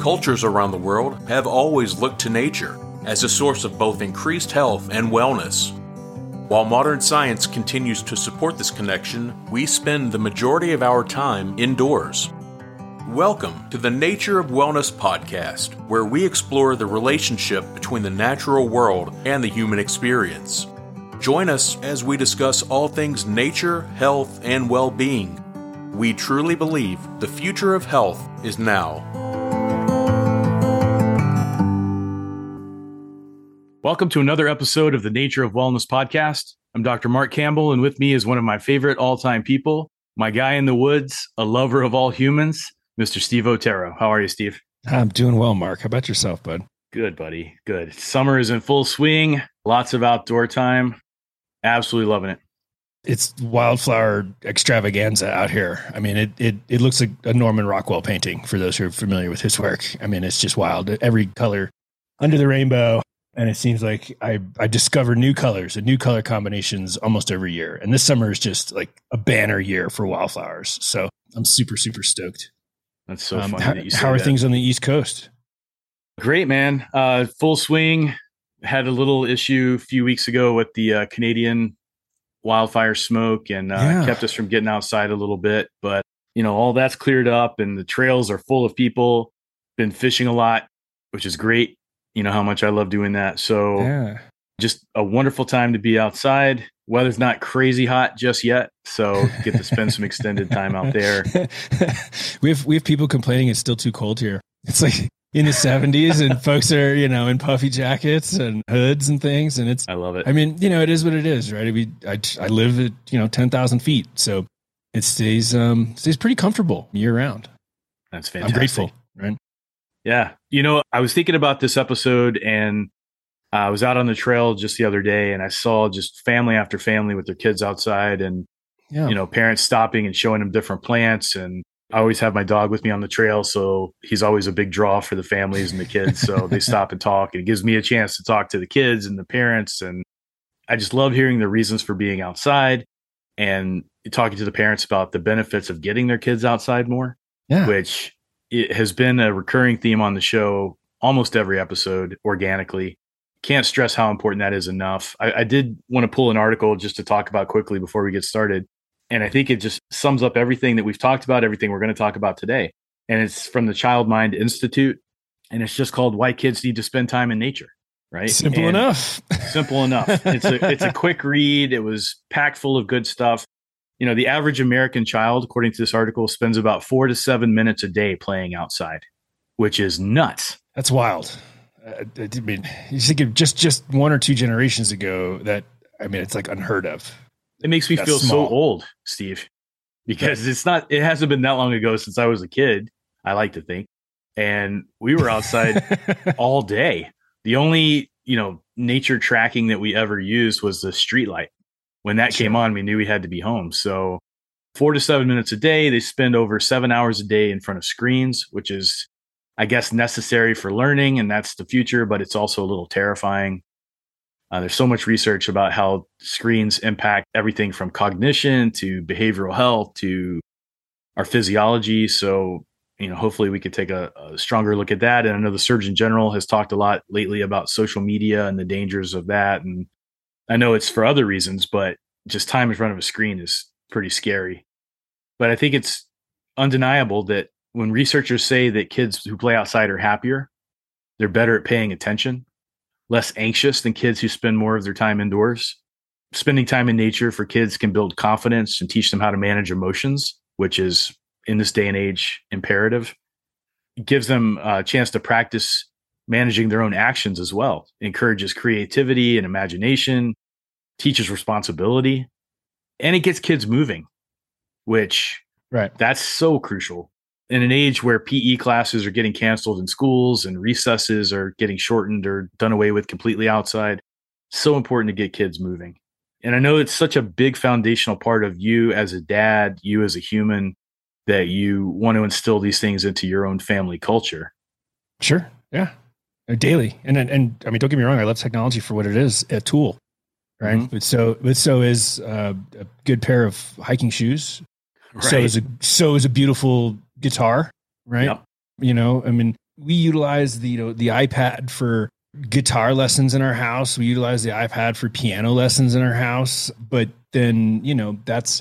Cultures around the world have always looked to nature as a source of both increased health and wellness. While modern science continues to support this connection, we spend the majority of our time indoors. Welcome to the Nature of Wellness podcast, where we explore the relationship between the natural world and the human experience. Join us as we discuss all things nature, health, and well being. We truly believe the future of health is now. Welcome to another episode of the Nature of Wellness podcast. I'm Dr. Mark Campbell, and with me is one of my favorite all time people, my guy in the woods, a lover of all humans, Mr. Steve Otero. How are you, Steve? I'm doing well, Mark. How about yourself, bud? Good, buddy. Good. Summer is in full swing, lots of outdoor time. Absolutely loving it. It's wildflower extravaganza out here. I mean, it, it, it looks like a Norman Rockwell painting for those who are familiar with his work. I mean, it's just wild. Every color under the rainbow, and it seems like I I discover new colors and new color combinations almost every year. And this summer is just like a banner year for wildflowers. So I'm super super stoked. That's so um, funny. How, that how are that. things on the East Coast? Great, man. Uh, full swing. Had a little issue a few weeks ago with the uh, Canadian wildfire smoke and uh, yeah. kept us from getting outside a little bit. But you know, all that's cleared up, and the trails are full of people. Been fishing a lot, which is great you know how much I love doing that. So yeah. just a wonderful time to be outside. Weather's not crazy hot just yet, so get to spend some extended time out there. we have we have people complaining it's still too cold here. It's like in the 70s and folks are, you know, in puffy jackets and hoods and things and it's I love it. I mean, you know, it is what it is, right? We I I live at, you know, 10,000 feet, so it stays um stays pretty comfortable year round. That's fantastic. I'm grateful, right? Yeah. You know, I was thinking about this episode and I was out on the trail just the other day and I saw just family after family with their kids outside and, yeah. you know, parents stopping and showing them different plants. And I always have my dog with me on the trail. So he's always a big draw for the families and the kids. So they stop and talk. And it gives me a chance to talk to the kids and the parents. And I just love hearing the reasons for being outside and talking to the parents about the benefits of getting their kids outside more. Yeah. Which it has been a recurring theme on the show almost every episode organically. Can't stress how important that is enough. I, I did want to pull an article just to talk about quickly before we get started. And I think it just sums up everything that we've talked about, everything we're going to talk about today. And it's from the Child Mind Institute. And it's just called Why Kids Need to Spend Time in Nature. Right. Simple and enough. simple enough. It's a it's a quick read. It was packed full of good stuff you know, the average American child, according to this article, spends about four to seven minutes a day playing outside, which is nuts. That's wild. Uh, I mean, you think of just just one or two generations ago, that I mean, it's like unheard of. It makes me That's feel small. so old, Steve, because it's not. It hasn't been that long ago since I was a kid. I like to think, and we were outside all day. The only you know nature tracking that we ever used was the street light when that sure. came on, we knew we had to be home. So four to seven minutes a day. They spend over seven hours a day in front of screens, which is, I guess, necessary for learning, and that's the future. But it's also a little terrifying. Uh, there's so much research about how screens impact everything from cognition to behavioral health to our physiology. So, you know, hopefully we could take a, a, stronger look at that. And I know the Surgeon General has talked a lot lately about social media and the dangers of that. And I know it's for other reasons, but just time in front of a screen is pretty scary. But I think it's undeniable that when researchers say that kids who play outside are happier, they're better at paying attention, less anxious than kids who spend more of their time indoors. Spending time in nature for kids can build confidence and teach them how to manage emotions, which is in this day and age imperative. It gives them a chance to practice managing their own actions as well. It encourages creativity and imagination, teaches responsibility, and it gets kids moving, which right that's so crucial in an age where PE classes are getting canceled in schools and recesses are getting shortened or done away with completely outside. So important to get kids moving. And I know it's such a big foundational part of you as a dad, you as a human, that you want to instill these things into your own family culture. Sure. Yeah. Uh, daily. And, and I mean, don't get me wrong. I love technology for what it is, a tool, right? Mm-hmm. But so, but so is uh, a good pair of hiking shoes. Right. So is a, so is a beautiful guitar, right? Yep. You know, I mean, we utilize the you know the iPad for guitar lessons in our house. We utilize the iPad for piano lessons in our house, but then you know that's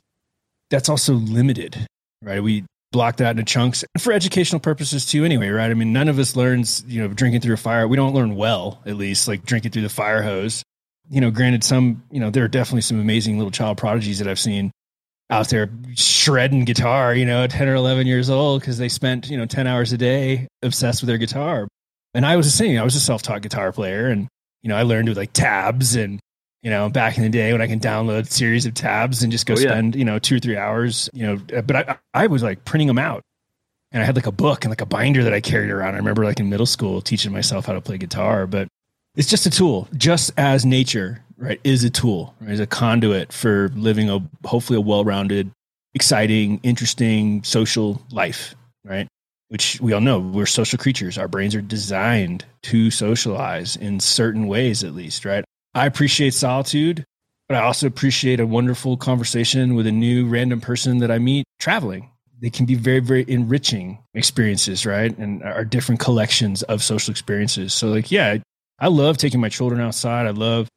that's also limited, right? We block that into chunks for educational purposes too anyway right i mean none of us learns you know drinking through a fire we don't learn well at least like drinking through the fire hose you know granted some you know there are definitely some amazing little child prodigies that i've seen out there shredding guitar you know at 10 or 11 years old because they spent you know 10 hours a day obsessed with their guitar and i was the same i was a self-taught guitar player and you know i learned with like tabs and you know, back in the day when I can download series of tabs and just go oh, spend, yeah. you know, two or three hours, you know, uh, but I, I was like printing them out and I had like a book and like a binder that I carried around. I remember like in middle school teaching myself how to play guitar, but it's just a tool, just as nature, right, is a tool, right, is a conduit for living a hopefully a well-rounded, exciting, interesting social life, right? Which we all know we're social creatures. Our brains are designed to socialize in certain ways, at least, right? I appreciate solitude, but I also appreciate a wonderful conversation with a new random person that I meet traveling. They can be very, very enriching experiences, right? And are different collections of social experiences. So, like, yeah, I love taking my children outside. I love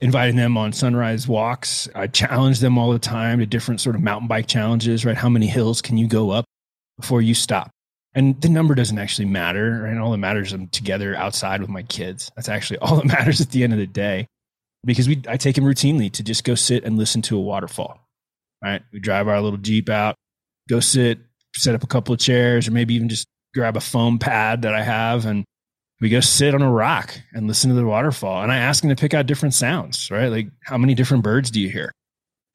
inviting them on sunrise walks. I challenge them all the time to different sort of mountain bike challenges, right? How many hills can you go up before you stop? And the number doesn't actually matter, right? All that matters is I'm together outside with my kids. That's actually all that matters at the end of the day because we I take him routinely to just go sit and listen to a waterfall. Right, we drive our little jeep out, go sit, set up a couple of chairs, or maybe even just grab a foam pad that I have, and we go sit on a rock and listen to the waterfall. And I ask him to pick out different sounds. Right, like how many different birds do you hear?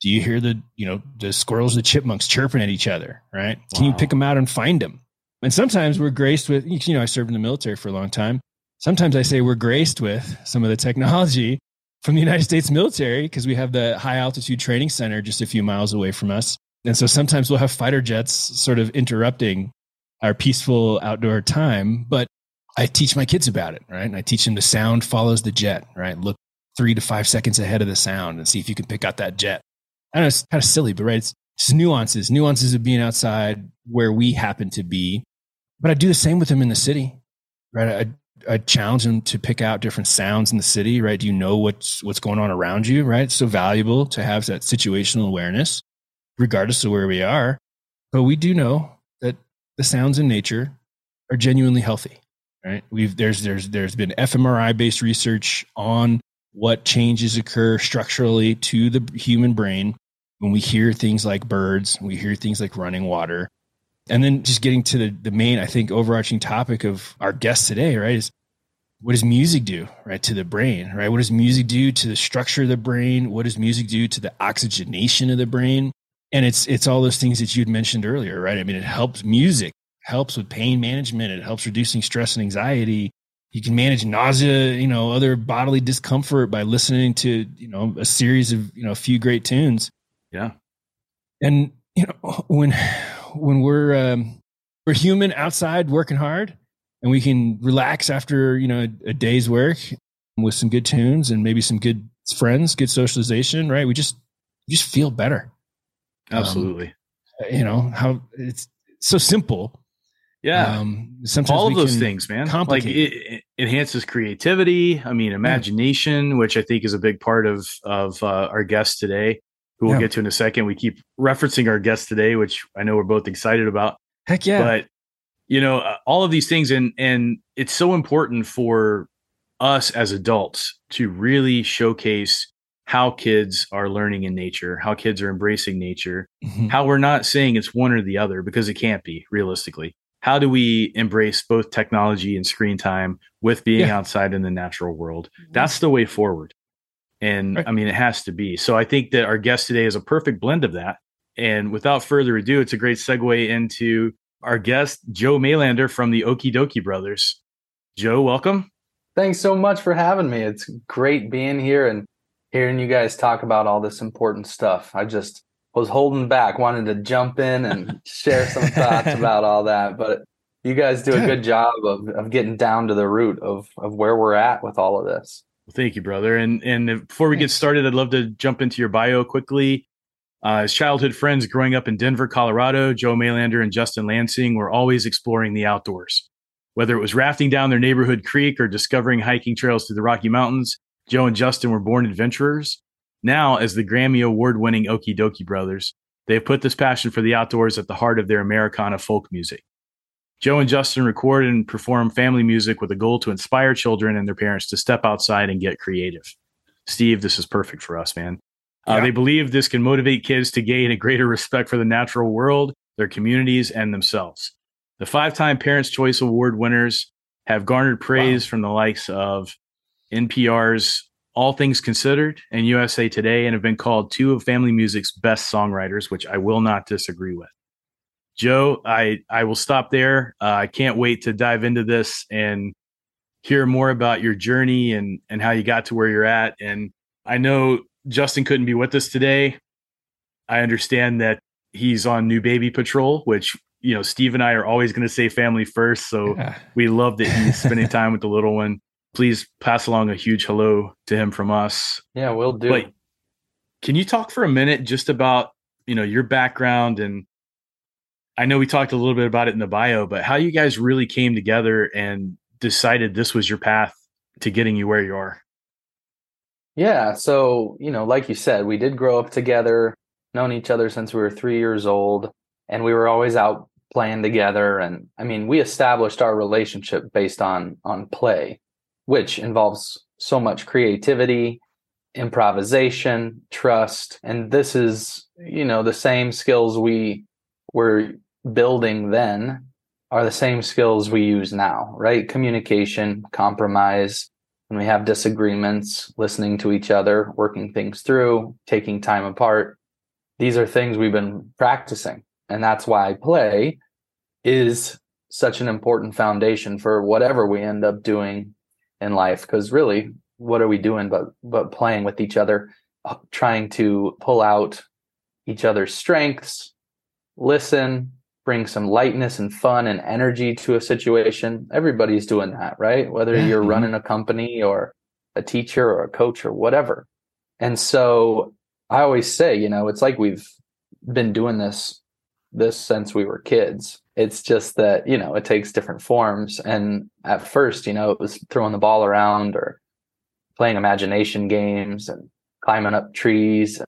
Do you hear the you know the squirrels, the chipmunks chirping at each other? Right? Wow. Can you pick them out and find them? And sometimes we're graced with you know I served in the military for a long time. Sometimes I say we're graced with some of the technology from the United States military because we have the high altitude training center just a few miles away from us. And so sometimes we'll have fighter jets sort of interrupting our peaceful outdoor time. But I teach my kids about it, right? And I teach them the sound follows the jet, right? Look three to five seconds ahead of the sound and see if you can pick out that jet. I know it's kind of silly, but right, it's, nuances, nuances of being outside where we happen to be. But I do the same with them in the city, right? I, I challenge them to pick out different sounds in the city, right? Do you know what's what's going on around you, right? It's so valuable to have that situational awareness, regardless of where we are. But we do know that the sounds in nature are genuinely healthy, right? We've there's there's there's been fMRI based research on what changes occur structurally to the human brain when we hear things like birds, we hear things like running water, and then just getting to the, the main, I think, overarching topic of our guest today, right? Is what does music do, right, to the brain, right? What does music do to the structure of the brain? What does music do to the oxygenation of the brain? And it's it's all those things that you'd mentioned earlier, right? I mean, it helps music helps with pain management. It helps reducing stress and anxiety. You can manage nausea, you know, other bodily discomfort by listening to, you know, a series of, you know, a few great tunes. Yeah. And you know, when when we're um, we're human outside working hard, and we can relax after you know a, a day's work with some good tunes and maybe some good friends, good socialization. Right? We just we just feel better. Absolutely. Um, you know how it's so simple. Yeah. Um, sometimes all of those things, man. Like it, it, enhances creativity. I mean, imagination, yeah. which I think is a big part of of uh, our guest today who we'll yeah. get to in a second. We keep referencing our guest today, which I know we're both excited about. Heck yeah. But you know, uh, all of these things and and it's so important for us as adults to really showcase how kids are learning in nature, how kids are embracing nature, mm-hmm. how we're not saying it's one or the other because it can't be realistically. How do we embrace both technology and screen time with being yeah. outside in the natural world? Mm-hmm. That's the way forward. And right. I mean, it has to be. So I think that our guest today is a perfect blend of that. And without further ado, it's a great segue into our guest, Joe Mailander from the Okee Dokee Brothers. Joe, welcome. Thanks so much for having me. It's great being here and hearing you guys talk about all this important stuff. I just was holding back, wanted to jump in and share some thoughts about all that. But you guys do a good job of, of getting down to the root of, of where we're at with all of this. Well, thank you, brother. And and before we get started, I'd love to jump into your bio quickly. Uh, his childhood friends growing up in Denver, Colorado, Joe Mailander and Justin Lansing were always exploring the outdoors. Whether it was rafting down their neighborhood creek or discovering hiking trails through the Rocky Mountains, Joe and Justin were born adventurers. Now, as the Grammy Award winning Okee Dokee Brothers, they have put this passion for the outdoors at the heart of their Americana folk music. Joe and Justin record and perform family music with a goal to inspire children and their parents to step outside and get creative. Steve, this is perfect for us, man. Uh, yeah. They believe this can motivate kids to gain a greater respect for the natural world, their communities, and themselves. The five time Parents' Choice Award winners have garnered praise wow. from the likes of NPR's All Things Considered and USA Today and have been called two of family music's best songwriters, which I will not disagree with. Joe, I I will stop there. Uh, I can't wait to dive into this and hear more about your journey and and how you got to where you're at. And I know Justin couldn't be with us today. I understand that he's on new baby patrol, which you know Steve and I are always going to say family first. So yeah. we love that he's spending time with the little one. Please pass along a huge hello to him from us. Yeah, we'll do. But can you talk for a minute just about you know your background and I know we talked a little bit about it in the bio, but how you guys really came together and decided this was your path to getting you where you are. Yeah. So, you know, like you said, we did grow up together, known each other since we were three years old, and we were always out playing together. And I mean, we established our relationship based on on play, which involves so much creativity, improvisation, trust. And this is, you know, the same skills we were building then are the same skills we use now, right? Communication, compromise, when we have disagreements, listening to each other, working things through, taking time apart. These are things we've been practicing. And that's why play is such an important foundation for whatever we end up doing in life. Because really, what are we doing but but playing with each other, uh, trying to pull out each other's strengths, listen, bring some lightness and fun and energy to a situation. Everybody's doing that, right? Whether you're mm-hmm. running a company or a teacher or a coach or whatever. And so I always say, you know, it's like we've been doing this this since we were kids. It's just that, you know, it takes different forms. And at first, you know, it was throwing the ball around or playing imagination games and climbing up trees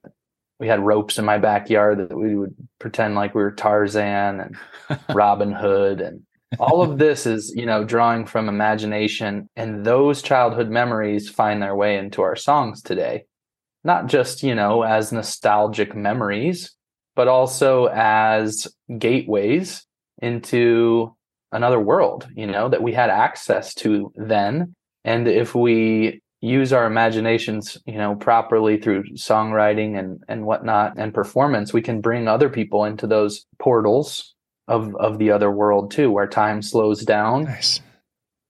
we had ropes in my backyard that we would pretend like we were Tarzan and Robin Hood and all of this is you know drawing from imagination and those childhood memories find their way into our songs today not just you know as nostalgic memories but also as gateways into another world you know that we had access to then and if we use our imaginations you know properly through songwriting and and whatnot and performance we can bring other people into those portals of of the other world too where time slows down nice.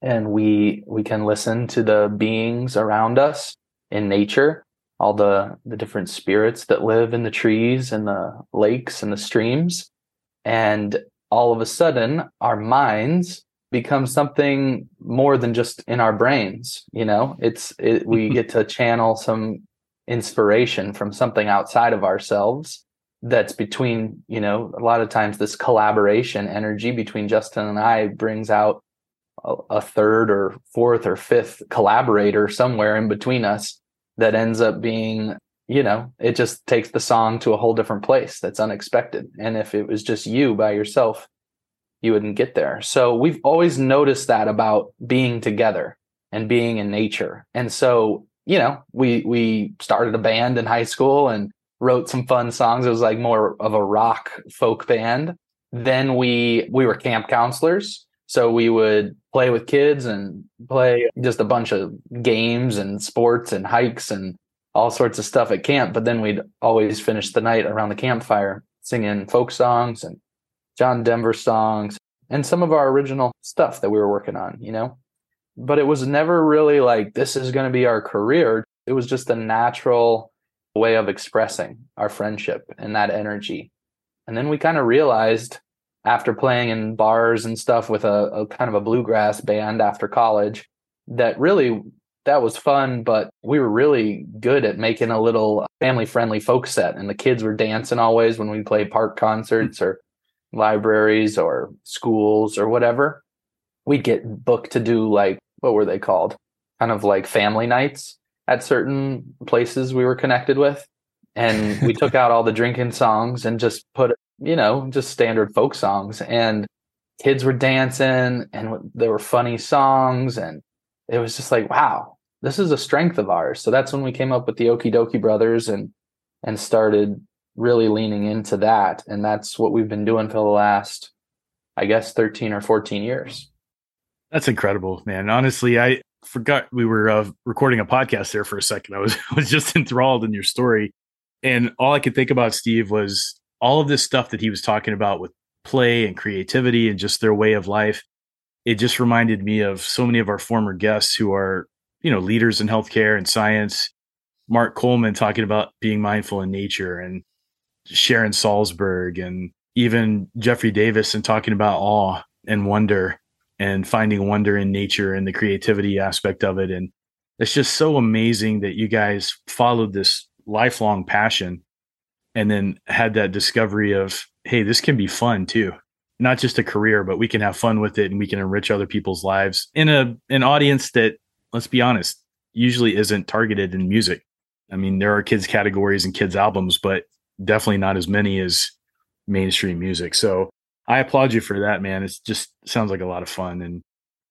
and we we can listen to the beings around us in nature all the the different spirits that live in the trees and the lakes and the streams. And all of a sudden our minds become something more than just in our brains you know? It's it, we get to channel some inspiration from something outside of ourselves that's between you know a lot of times this collaboration energy between justin and i brings out a, a third or fourth or fifth collaborator somewhere in between us that ends up being you know it just takes the song to a whole different place that's unexpected and if it was just you by yourself you wouldn't get there. So we've always noticed that about being together and being in nature. And so, you know, we we started a band in high school and wrote some fun songs. It was like more of a rock folk band. Then we we were camp counselors. So we would play with kids and play just a bunch of games and sports and hikes and all sorts of stuff at camp. But then we'd always finish the night around the campfire singing folk songs and John Denver songs, and some of our original stuff that we were working on, you know? But it was never really like, this is going to be our career. It was just a natural way of expressing our friendship and that energy. And then we kind of realized after playing in bars and stuff with a, a kind of a bluegrass band after college that really that was fun, but we were really good at making a little family friendly folk set. And the kids were dancing always when we played park concerts or libraries or schools or whatever. We'd get booked to do like, what were they called? Kind of like family nights at certain places we were connected with. And we took out all the drinking songs and just put, you know, just standard folk songs. And kids were dancing and there were funny songs and it was just like, wow, this is a strength of ours. So that's when we came up with the Okee Dokee Brothers and and started really leaning into that. And that's what we've been doing for the last, I guess, 13 or 14 years. That's incredible, man. Honestly, I forgot we were uh, recording a podcast there for a second. I was was just enthralled in your story, and all I could think about, Steve, was all of this stuff that he was talking about with play and creativity and just their way of life it just reminded me of so many of our former guests who are, you know, leaders in healthcare and science. Mark Coleman talking about being mindful in nature and Sharon Salzberg and even Jeffrey Davis and talking about awe and wonder and finding wonder in nature and the creativity aspect of it. And it's just so amazing that you guys followed this lifelong passion and then had that discovery of, hey, this can be fun too not just a career, but we can have fun with it and we can enrich other people's lives in a an audience that, let's be honest, usually isn't targeted in music. I mean, there are kids categories and kids albums, but definitely not as many as mainstream music. So I applaud you for that, man. It just sounds like a lot of fun. And,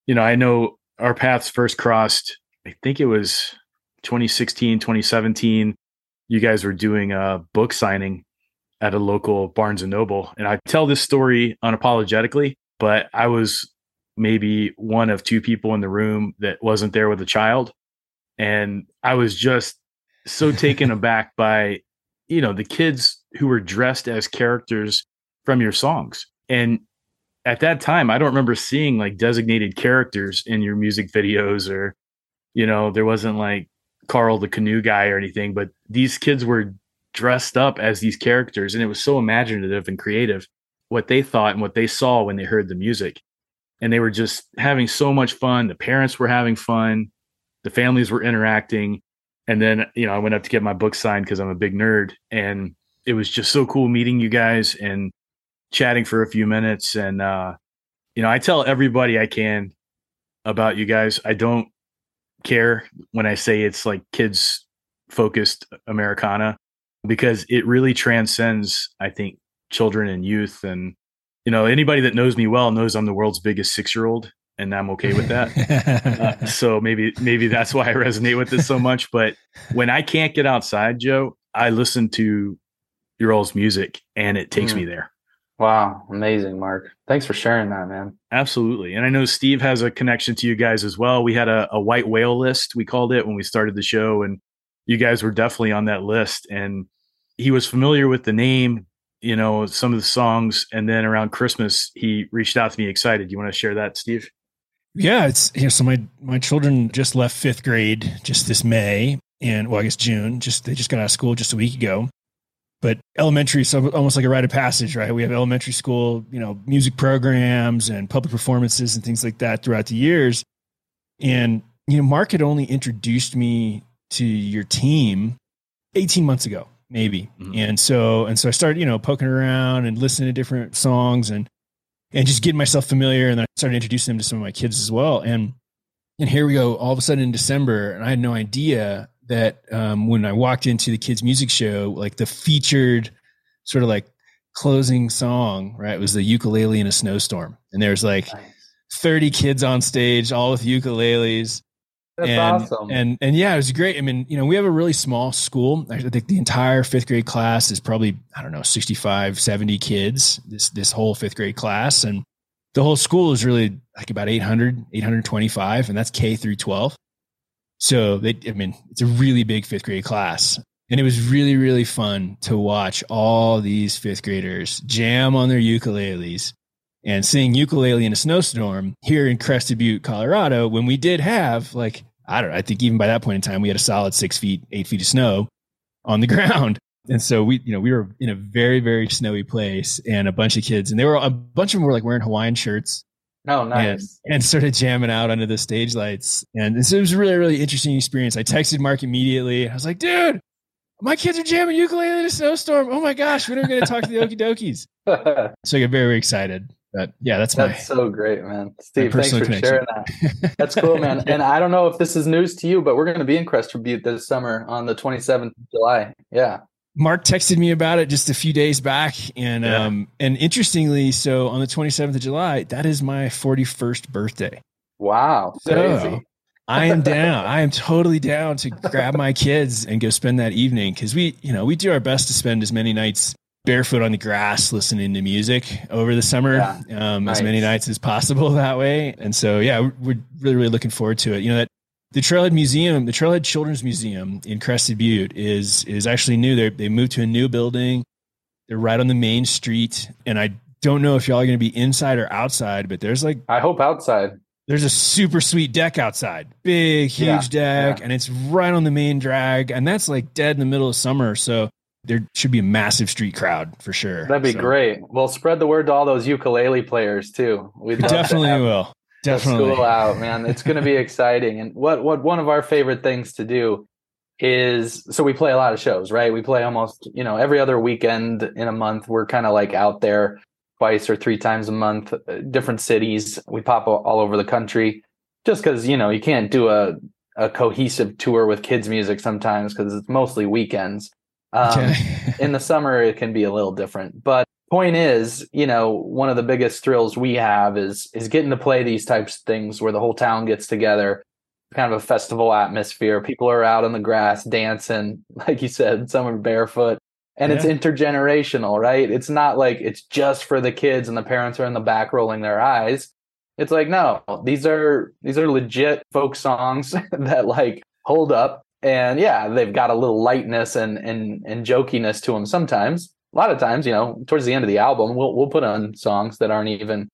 you know, I know our paths first crossed, I think it was 2016, 2017. You guys were doing a book signing at a local Barnes and Noble. And I tell this story unapologetically, but I was maybe one of two people in the room that wasn't there with a child. And I was just so taken aback by, you know, the kids who were dressed as characters from your songs. And at that time, I don't remember seeing like designated characters in your music videos or, you know, there wasn't like Carl the canoe guy or anything, but these kids were dressed up as these characters and it was so imaginative and creative what they thought and what they saw when they heard the music. And they were just having so much fun. The parents were having fun. The families were interacting. And then you know i went up to get my book signed because i'm a big nerd and it was just so cool meeting you guys and chatting for a few minutes. And uh you know i tell everybody i can about you guys. I don't care when i say it's like kids focused americana because it really transcends, I think, children and youth. And, you know, anybody that knows me well knows I'm the world's biggest six year old and I'm okay with that. uh, so maybe, maybe that's why I resonate with this so much. But when I can't get outside, Joe, I listen to your old's music and it takes mm. me there. Wow, amazing, Mark. Thanks for sharing that, man. Absolutely. And I know Steve has a connection to you guys as well. We had a, a white whale list, we called it when we started the show. And you guys were definitely on that list. And he was familiar with the name, you know, some of the songs. And then around Christmas, he reached out to me excited. You want to share that, Steve? Yeah, it's you know, so my my children just left fifth grade just this May, and well, I guess June. Just they just got out of school just a week ago. But elementary, so almost like a rite of passage, right? We have elementary school, you know, music programs and public performances and things like that throughout the years. And you know, Mark had only introduced me to your team 18 months ago, maybe. Mm-hmm. And so, and so I started, you know, poking around and listening to different songs and, and just getting myself familiar. And then I started introducing them to some of my kids as well. And, and here we go all of a sudden in December. And I had no idea that, um, when I walked into the kids music show, like the featured sort of like closing song, right? Was the ukulele in a snowstorm. And there's like 30 kids on stage, all with ukuleles that's and, awesome. And and yeah, it was great. I mean, you know, we have a really small school. I think the entire fifth grade class is probably, I don't know, 65, 70 kids, this this whole fifth grade class. And the whole school is really like about 800, 825, and that's K through 12. So they, I mean, it's a really big fifth grade class. And it was really, really fun to watch all these fifth graders jam on their ukuleles and sing ukulele in a snowstorm here in Crested Butte, Colorado, when we did have like I don't know. I think even by that point in time, we had a solid six feet, eight feet of snow on the ground. And so we, you know, we were in a very, very snowy place and a bunch of kids and they were, a bunch of them were like wearing Hawaiian shirts Oh, nice. And, and, started jamming out under the stage lights. And this it was a really, really interesting experience. I texted Mark immediately. I was like, dude, my kids are jamming ukulele in a snowstorm. Oh my gosh, when are we going to talk to the Okee Dokees? so I get very, very excited. But yeah, that's, that's my so great, man. Steve, thanks for connection. sharing that. That's cool, man. and I don't know if this is news to you, but we're going to be in Butte this summer on the 27th of July. Yeah. Mark texted me about it just a few days back, and yeah. um, and interestingly, so on the 27th of July, that is my 41st birthday. Wow, so I am down. I am totally down to grab my kids and go spend that evening because we, you know, we do our best to spend as many nights barefoot on the grass listening to music over the summer yeah. um, nice. as many nights as possible that way and so yeah we're really really looking forward to it you know that the Trailhead Museum, the Trailhead Children's Museum in Crested Butte is is actually new. They they moved to a new building. They're right on the main street, and I don't know if y'all are going to be inside or outside, but there's like I hope outside. There's a super sweet deck outside, big huge yeah, deck, yeah. and it's right on the main drag, and that's like dead in the middle of summer. So there should be a massive street crowd for sure. That'd be so. great. Well, spread the word to all those ukulele players too. We definitely will. Definitely. school out, man. It's going to be exciting. And what what one of our favorite things to do is so we play a lot of shows, right? We play almost, you know, every other weekend in a month. We're kind of like out there twice or three times a month, uh, different cities. We pop all over the country just cuz, you know, you can't do a a cohesive tour with kids music sometimes cuz it's mostly weekends. Um, in the summer it can be a little different. But point is, you know, one of the biggest thrills we have is is getting to play these types of things where the whole town gets together, kind of a festival atmosphere. People are out on the grass dancing, like you said, some are barefoot. And yeah. it's intergenerational, right? It's not like it's just for the kids and the parents are in the back rolling their eyes. It's like, no, these are these are legit folk songs that like hold up. And yeah, they've got a little lightness and and and jokiness to them sometimes a lot of times, you know, towards the end of the album, we'll we'll put on songs that aren't even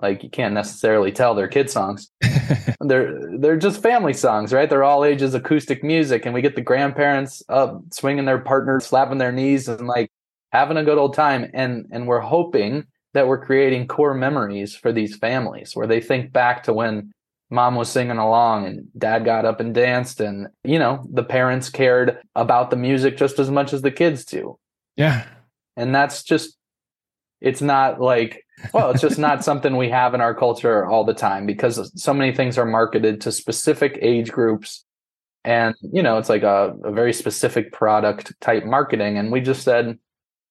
like you can't necessarily tell they're kid songs. they're they're just family songs, right? They're all ages acoustic music, and we get the grandparents up swinging their partners, slapping their knees, and like having a good old time. And and we're hoping that we're creating core memories for these families where they think back to when mom was singing along and dad got up and danced and you know the parents cared about the music just as much as the kids do yeah and that's just it's not like well it's just not something we have in our culture all the time because so many things are marketed to specific age groups. And you know it's like a, a very specific product type marketing. And we just said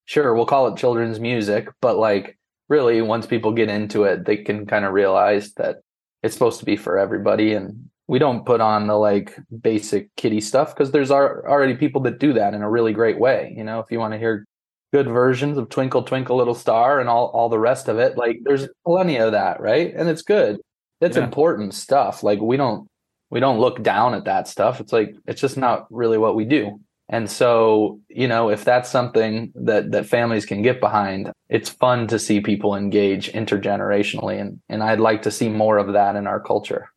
sure we'll call it children's music. But like really once people get into it they can kind of realize that it's supposed to be for everybody. And we don't put on the like basic kiddie stuff because there's already people that do that in a really great way. You know if you want to hear good versions of Twinkle Twinkle Little Star and all all the rest of it. Like there's plenty of that, right? And it's good. It's yeah. important stuff. Like we don't we don't look down at that stuff. It's like it's just not really what we do. And so, you know, if that's something that that families can get behind, it's fun to see people engage intergenerationally and and I'd like to see more of that in our culture.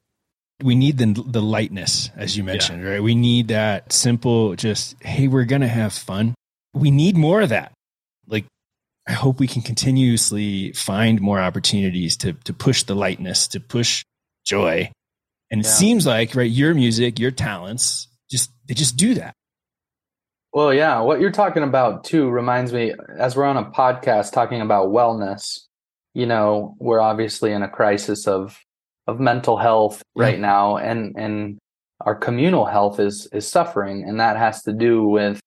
We need the the lightness as you mentioned, yeah. right? We need that simple just hey, we're going to have fun. We need more of that I hope we can continuously find more opportunities to to push the lightness, to push joy. And it seems like right, your music, your talents, just they just do that. Well, yeah, what you're talking about too reminds me as we're on a podcast talking about wellness, you know, we're obviously in a crisis of of mental health right now and and our communal health is is suffering and that has to do with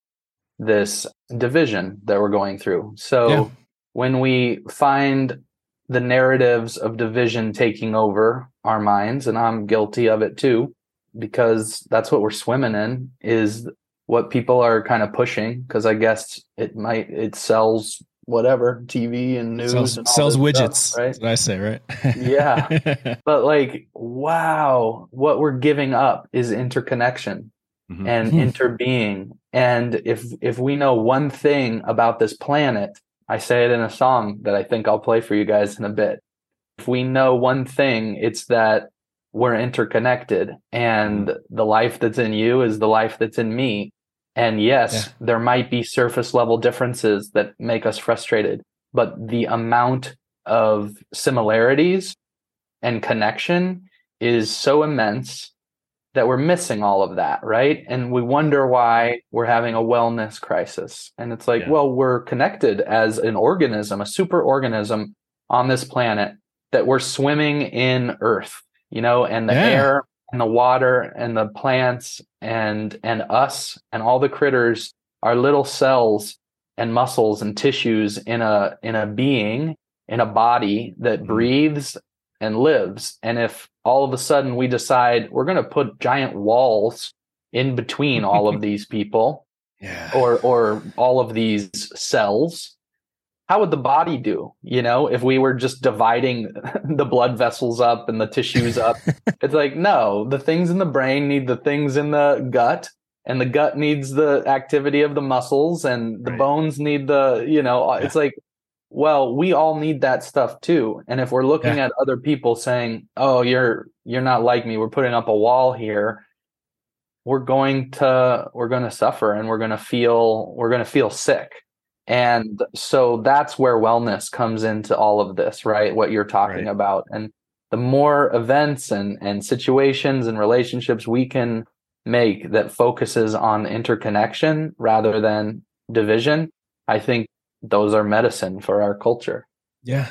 this division that we're going through. So yeah. when we find the narratives of division taking over our minds, and I'm guilty of it too, because that's what we're swimming in, is what people are kind of pushing. Because I guess it might it sells whatever TV and news sells, and sells widgets. Stuff, right? I say right. yeah, but like, wow, what we're giving up is interconnection mm-hmm. and hmm. interbeing. And if if we know one thing about this planet, I say it in a song that I think I'll play for you guys in a bit. If we know one thing, it's that we're interconnected and mm-hmm. the life that's in you is the life that's in me. And yes, yeah. there might be surface level differences that make us frustrated, but the amount of similarities and connection is so immense that we're missing all of that, right? And we wonder why we're having a wellness crisis. And it's like, yeah. well, we're connected as an organism, a super organism on this planet that we're swimming in earth, you know, and the yeah. air and the water and the plants and and us and all the critters are little cells and muscles and tissues in a in a being in a body that mm-hmm. breathes and lives and if all of a sudden we decide we're going to put giant walls in between all of these people yeah. or or all of these cells how would the body do you know if we were just dividing the blood vessels up and the tissues up it's like no the things in the brain need the things in the gut and the gut needs the activity of the muscles and the right. bones need the you know yeah. it's like well we all need that stuff too and if we're looking yeah. at other people saying oh you're you're not like me we're putting up a wall here we're going to we're going to suffer and we're going to feel we're going to feel sick and so that's where wellness comes into all of this right what you're talking right. about and the more events and and situations and relationships we can make that focuses on interconnection rather than division i think those are medicine for our culture. Yeah.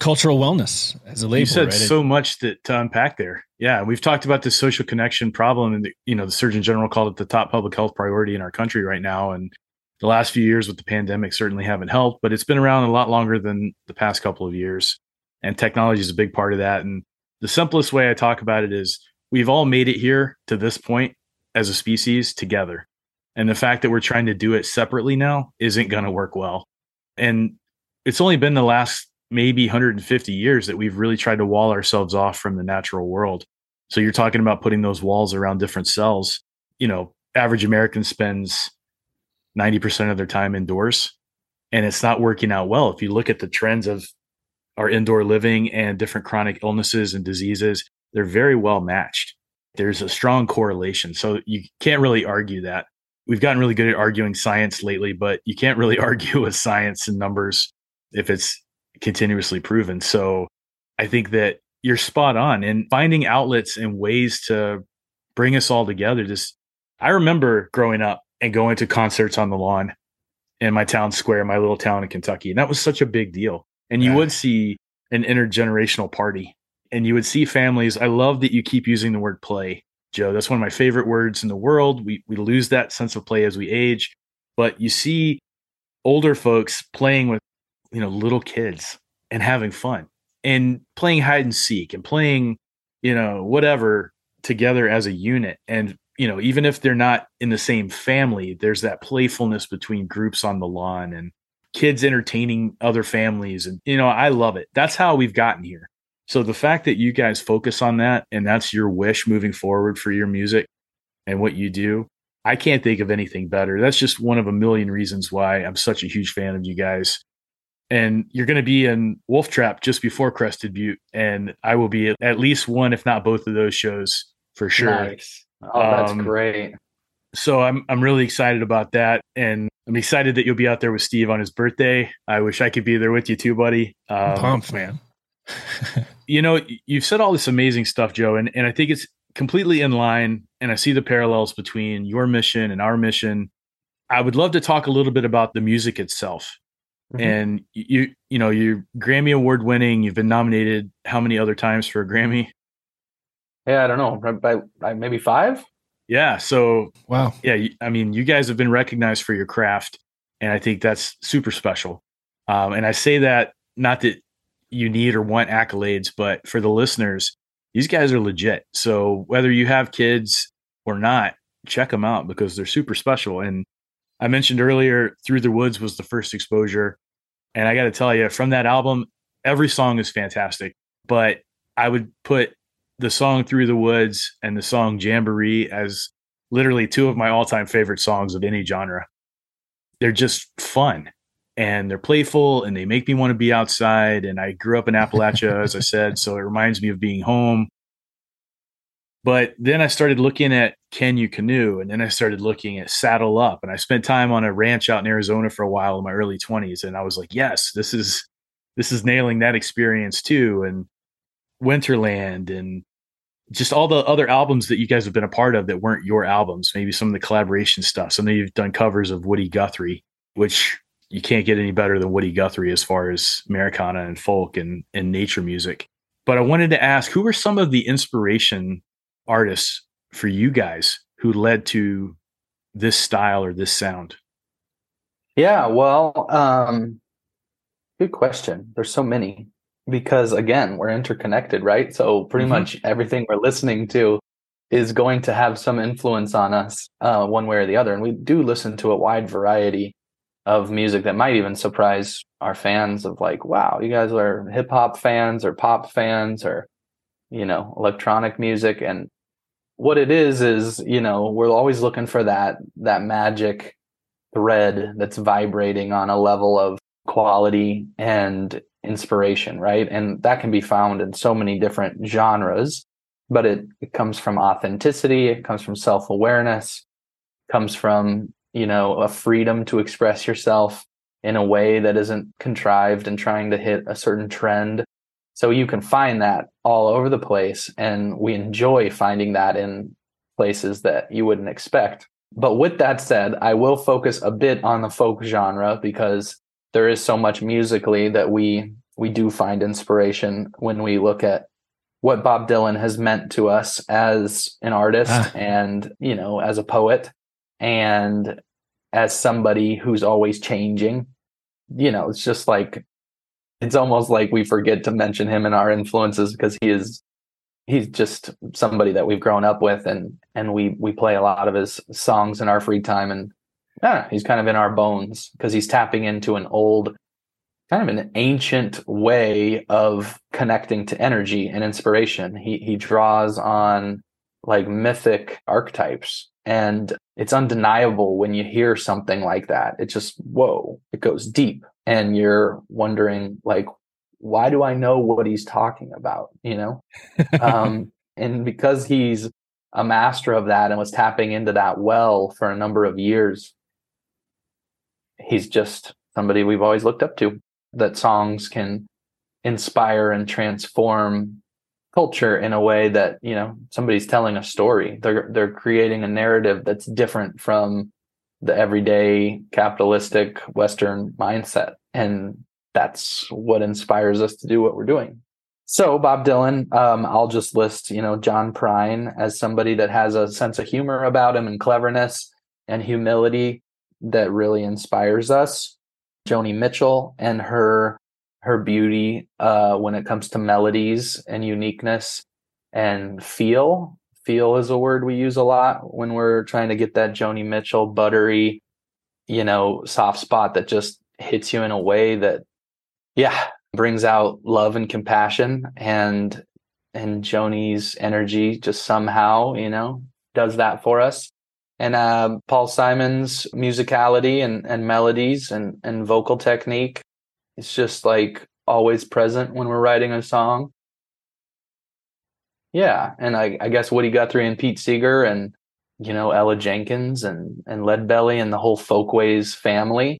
Cultural wellness as a label. You said right? so much that to unpack there. Yeah. We've talked about the social connection problem and the, you know, the Surgeon General called it the top public health priority in our country right now. And the last few years with the pandemic certainly haven't helped, but it's been around a lot longer than the past couple of years. And technology is a big part of that. And the simplest way I talk about it is we've all made it here to this point as a species together. And the fact that we're trying to do it separately now isn't going to work well. And it's only been the last maybe 150 years that we've really tried to wall ourselves off from the natural world. So you're talking about putting those walls around different cells. You know, average American spends 90% of their time indoors and it's not working out well. If you look at the trends of our indoor living and different chronic illnesses and diseases, they're very well matched. There's a strong correlation. So you can't really argue that we've gotten really good at arguing science lately, but you can't really argue with science and numbers if it's continuously proven. So I think that you're spot on and finding outlets and ways to bring us all together. Just, I remember growing up and going to concerts on the lawn in my town square, my little town in Kentucky. And that was such a big deal. And you yeah. would see an intergenerational party and you would see families. I love that you keep using the word play Joe. That's one of my favorite words in the world. We we lose that sense of play as we age, but you see older folks playing with you know little kids and having fun and playing hide and seek and playing you know whatever together as a unit and you know even if they're not in the same family there's that playfulness between groups on the lawn and kids entertaining other families and you know I love it. That's how we've gotten here. So the fact that you guys focus on that and that's your wish moving forward for your music and what you do, I can't think of anything better. That's just one of a million reasons why I'm such a huge fan of you guys. And you're going to be in Wolf Trap just before Crested Butte, and I will be at least one, if not both of those shows for sure. Nice. Oh, that's um, great. So I'm I'm really excited about that, and I'm excited that you'll be out there with Steve on his birthday. I wish I could be there with you too, buddy. Um, pumped, man you know, you've said all this amazing stuff, Joe, and, and I think it's completely in line. And I see the parallels between your mission and our mission. I would love to talk a little bit about the music itself. Mm-hmm. And you, you know, you're Grammy Award winning. You've been nominated how many other times for a Grammy? Yeah, I don't know, by, by maybe five. Yeah. So wow. Yeah, I mean, you guys have been recognized for your craft, and I think that's super special. Um, and I say that not that you need or want accolades, but for the listeners, these guys are legit. So whether you have kids or not, check them out because they're super special. And I mentioned earlier, Through the Woods was the first exposure. And I got to tell you, from that album, every song is fantastic. But I would put the song Through the Woods and the song Jamboree as literally two of my all time favorite songs of any genre. They're just fun and they're playful and they make me want to be outside. And I grew up in Appalachia, as I said, so it reminds me of being home. But then I started looking at Can You Canoe? And then I started looking at Saddle Up. And I spent time on a ranch out in Arizona for a while in my early 20s. And I was like, yes, this is this is nailing that experience too. And Winterland and just all the other albums that you guys have been a part of that weren't your albums, maybe some of the collaboration stuff. Some of you've done covers of Woody Guthrie, which you can't get any better than Woody Guthrie as far as Americana and folk and, and nature music. But I wanted to ask who were some of the inspiration artists for you guys who led to this style or this sound? Yeah, well, um, good question. There's so many because again, we're interconnected, right? So pretty mm-hmm. much everything we're listening to is going to have some influence on us, uh, one way or the other. And we do listen to a wide variety of music that might even surprise our fans of like, wow, you guys are hip hop fans or pop fans or, you know, electronic music. And what it is, is, you know, we're always looking for that, that magic thread that's vibrating on a level of quality and inspiration, right? And that can be found in so many different genres, but it, it comes from authenticity, it comes from self awareness, comes from, you know, a freedom to express yourself in a way that isn't contrived and trying to hit a certain trend. So you can find that all over the place. And we enjoy finding that in places that you wouldn't expect. But with that said, I will focus a bit on the folk genre because there is so much musically that we we do find inspiration when we look at what Bob Dylan has meant to us as an artist ah. and you know as a poet and as somebody who's always changing you know it's just like it's almost like we forget to mention him in our influences because he is he's just somebody that we've grown up with and and we we play a lot of his songs in our free time and yeah, he's kind of in our bones because he's tapping into an old, kind of an ancient way of connecting to energy and inspiration. He he draws on like mythic archetypes. And it's undeniable when you hear something like that. It just, whoa, it goes deep. And you're wondering, like, why do I know what he's talking about? You know? um, and because he's a master of that and was tapping into that well for a number of years, he's just somebody we've always looked up to that songs can inspire and transform culture in a way that you know somebody's telling a story. They're they're creating a narrative that's different from the everyday capitalistic western mindset. And that's what inspires us to do what we're doing. So bob dylan um, i'll just list you know john prine as somebody that has a sense of humor about him and cleverness and humility that really inspires us. Joni Mitchell and her her beauty uh, when it comes to melodies and uniqueness and feel. Feel is a word we use a lot when we're trying to get that Joni Mitchell buttery, you know, soft spot that just hits you in a way that, yeah, brings out love and compassion and and Joni's energy just somehow, you know, does that for us and uh, Paul Simon's musicality and, and melodies and, and vocal technique. It's just like always present when we're writing a song. Yeah, and I, I guess Woody Guthrie and Pete Seeger and you know Ella Jenkins and and Leadbelly and the whole Folkways family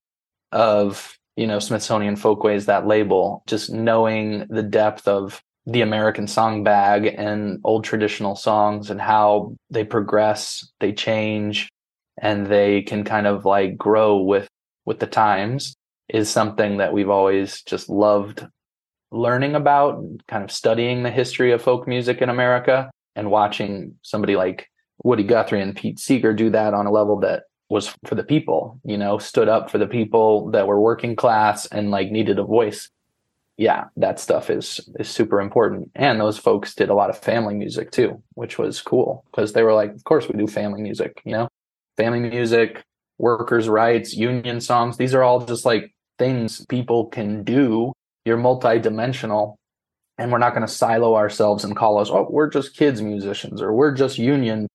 of you know Smithsonian Folkways that label. Just knowing the depth of the American song bag and old traditional songs and how they progress, they change, and they can kind of like grow with with the times is something that we've always just loved learning about, kind of studying the history of folk music in America and watching somebody like Woody Guthrie and Pete Seeger do that on a level that was for the people, you know, stood up for the people that were working class and like needed a voice yeah, that stuff is is super important. And those folks did a lot of family music too, which was cool because they were like, of course we do family music, you know, family music, workers' rights, union songs. These are all just like things people can do. You're multidimensional, and we're not going to silo ourselves and call us, oh, we're just kids musicians or we're just union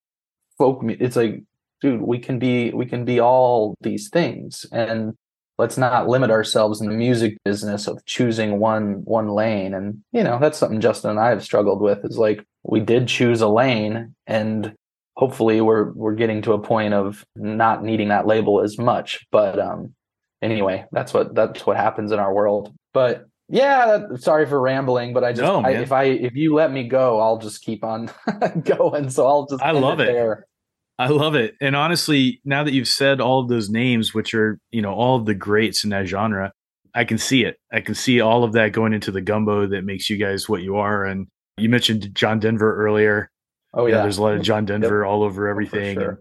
folk. It's like, dude, we can be we can be all these things, and let's not limit ourselves in the music business of choosing one one lane and you know that's something justin and i have struggled with is like we did choose a lane and hopefully we're we're getting to a point of not needing that label as much but um anyway that's what that's what happens in our world but Yeah, sorry for rambling, but I just No, I, if I if you let me go, I'll just keep on going. So I'll just I love it. there. I love it. And honestly, now that you've said all of those names, which are, you know, all of the greats in that genre, I can see it. I can see all of that going into the gumbo that makes you guys what you are. And you mentioned John Denver earlier. Oh You know, yeah, there's a lot of John Denver all over for everything. sure.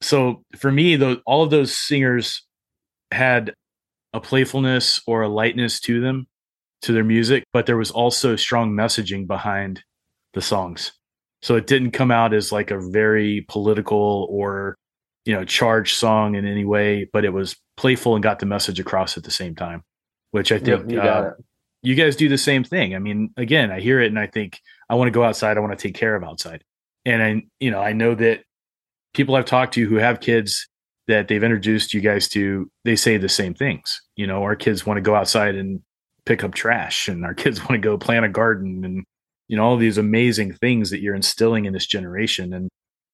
So for me, though, all of those singers had a playfulness or a lightness to them, to their music, but there was also strong messaging behind the songs. So it didn't come out as like a very political or, you know, charged song in any way, but it was playful and got the message across at the same time, which I Yep, think you uh, you guys do the same thing. I mean, again, I hear it and I think I want to go outside. I want to take care of outside. And I, you know, I know that people I've talked to who have kids that they've introduced you guys to, they say the same things. You know, our kids want to go outside and pick up trash and our kids want to go plant a garden and, you know, all these amazing things that you're instilling in this generation. And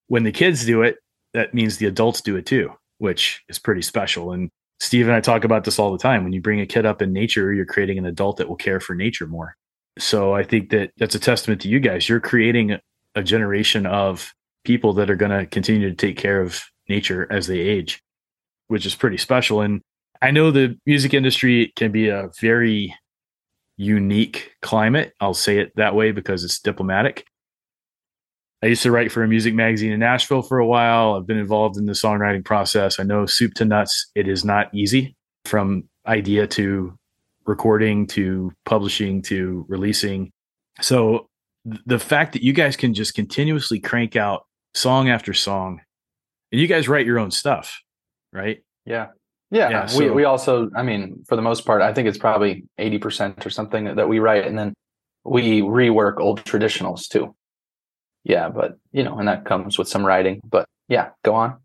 when the kids do it, that means the adults do it too, which is pretty special. And Steve and I talk about this all the time. When you bring a kid up in nature, you're creating an adult that will care for nature more. So I think that that's a testament to you guys. You're creating a, generation of people that are going to continue to take care of nature as they age, which is pretty special. And I know the music industry can be a very unique climate. I'll say it that way because it's diplomatic. I used to write for a music magazine in Nashville for a while. I've been involved in the songwriting process. I know soup to nuts, it is not easy from idea to recording to publishing to releasing. So the fact that you guys can just continuously crank out song after song and you guys write your own stuff, right? Yeah. Yeah. Yeah, we, so- we also, I mean, for the most part, I think it's probably 80% or something that we write. And then we rework old traditionals too. Yeah. But, you know, and that comes with some writing. But yeah, go on.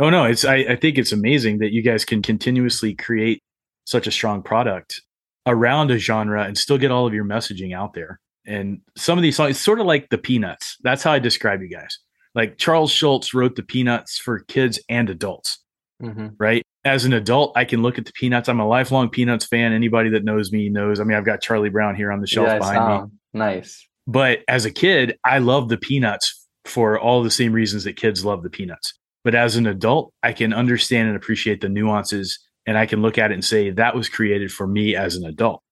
Oh no, it's I, I think it's amazing that you guys can continuously create such a strong product around a genre and still get all of your messaging out there. And some of these songs, it's sort of like the Peanuts. That's how I describe you guys. Like Charles Schulz wrote the Peanuts for kids and adults, Mm-hmm. right? As an adult, I can look at the Peanuts. I'm a lifelong Peanuts fan. Anybody that knows me knows. I mean, I've got Charlie Brown here on the shelf Yeah, behind me. Nice. But as a kid, I love the Peanuts for all the same reasons that kids love the Peanuts. But as an adult, I can understand and appreciate the nuances and I can look at it and say that was created for me as an adult.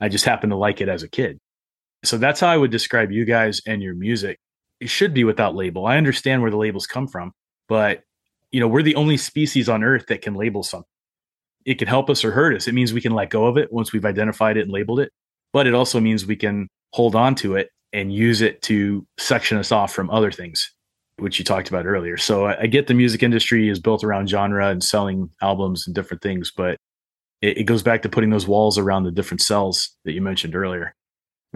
I just happen to like it as a kid. So that's how I would describe you guys and your music. It should be without label. I understand where the labels come from, but you know, we're the only species on earth that can label something. It can help us or hurt us. It means we can let go of it once we've identified it and labeled it, but it also means we can hold on to it and use it to section us off from other things, which you talked about earlier. So I, I get the music industry is built around genre and selling albums and different things, but it, it goes back to putting those walls around the different cells that you mentioned earlier.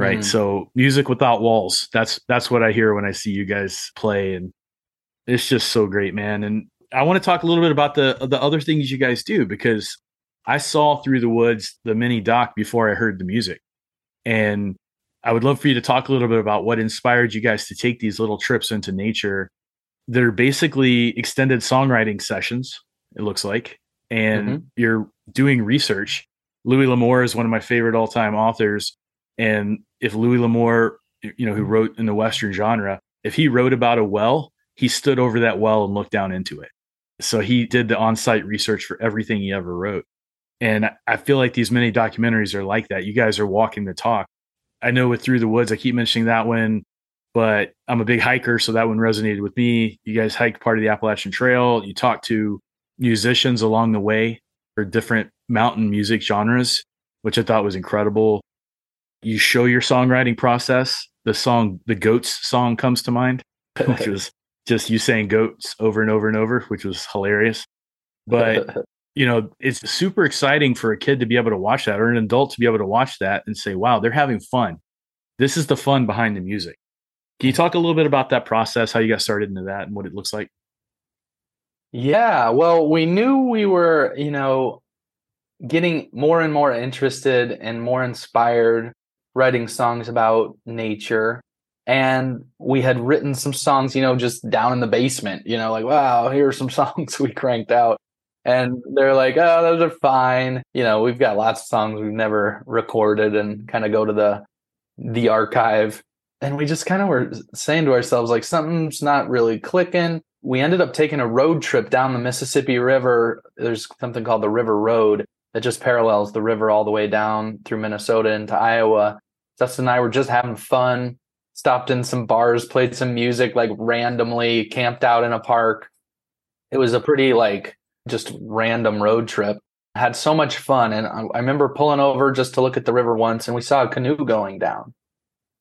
Right. Mhm. So music without walls. That's that's what I hear when I see you guys play. And it's just so great, man. And I want to talk a little bit about the the other things you guys do because I saw through the woods the mini doc before I heard the music. And I would love for you to talk a little bit about what inspired you guys to take these little trips into nature. They're basically extended songwriting sessions, it looks like, and Mhm. you're doing research. Louis L'Amour is one of my favorite all time authors. And if Louis L'Amour, you know, who mm-hmm. wrote in the Western genre, if he wrote about a well, he stood over that well and looked down into it. So he did the on site research for everything he ever wrote. And I feel like these mini documentaries are like that. You guys are walking the talk. I know with Through the Woods, I keep mentioning that one, but I'm a big hiker, so that one resonated with me. You guys hiked part of the Appalachian Trail. You talked to musicians along the way for different mountain music genres, which I thought was incredible. You show your songwriting process. The song, the Goats song comes to mind, which was just you saying goats over and over and over, which was hilarious. But you know, it's super exciting for a kid to be able to watch that or an adult to be able to watch that and say, wow, they're having fun. This is the fun behind the music. Can you talk a little bit about that process, how you got started into that and what it looks like? Yeah, well, we knew we were, you know, getting more and more interested and more inspired writing songs about nature. And we had written some songs, you know, just down in the basement, you know, like, wow, here are some songs we cranked out. And they're like, oh, those are fine. You know, we've got lots of songs we've never recorded and kind of go to the the archive. And we just kind of were saying to ourselves, like, something's not really clicking. We ended up taking a road trip down the Mississippi River. There's something called the River Road that just parallels the river all the way down through Minnesota into Iowa. Justin and I were just having fun, stopped in some bars, played some music like randomly, camped out in a park. It was a pretty like just random road trip. Had so much fun. And I, I remember pulling over just to look at the river once and we saw a canoe going down.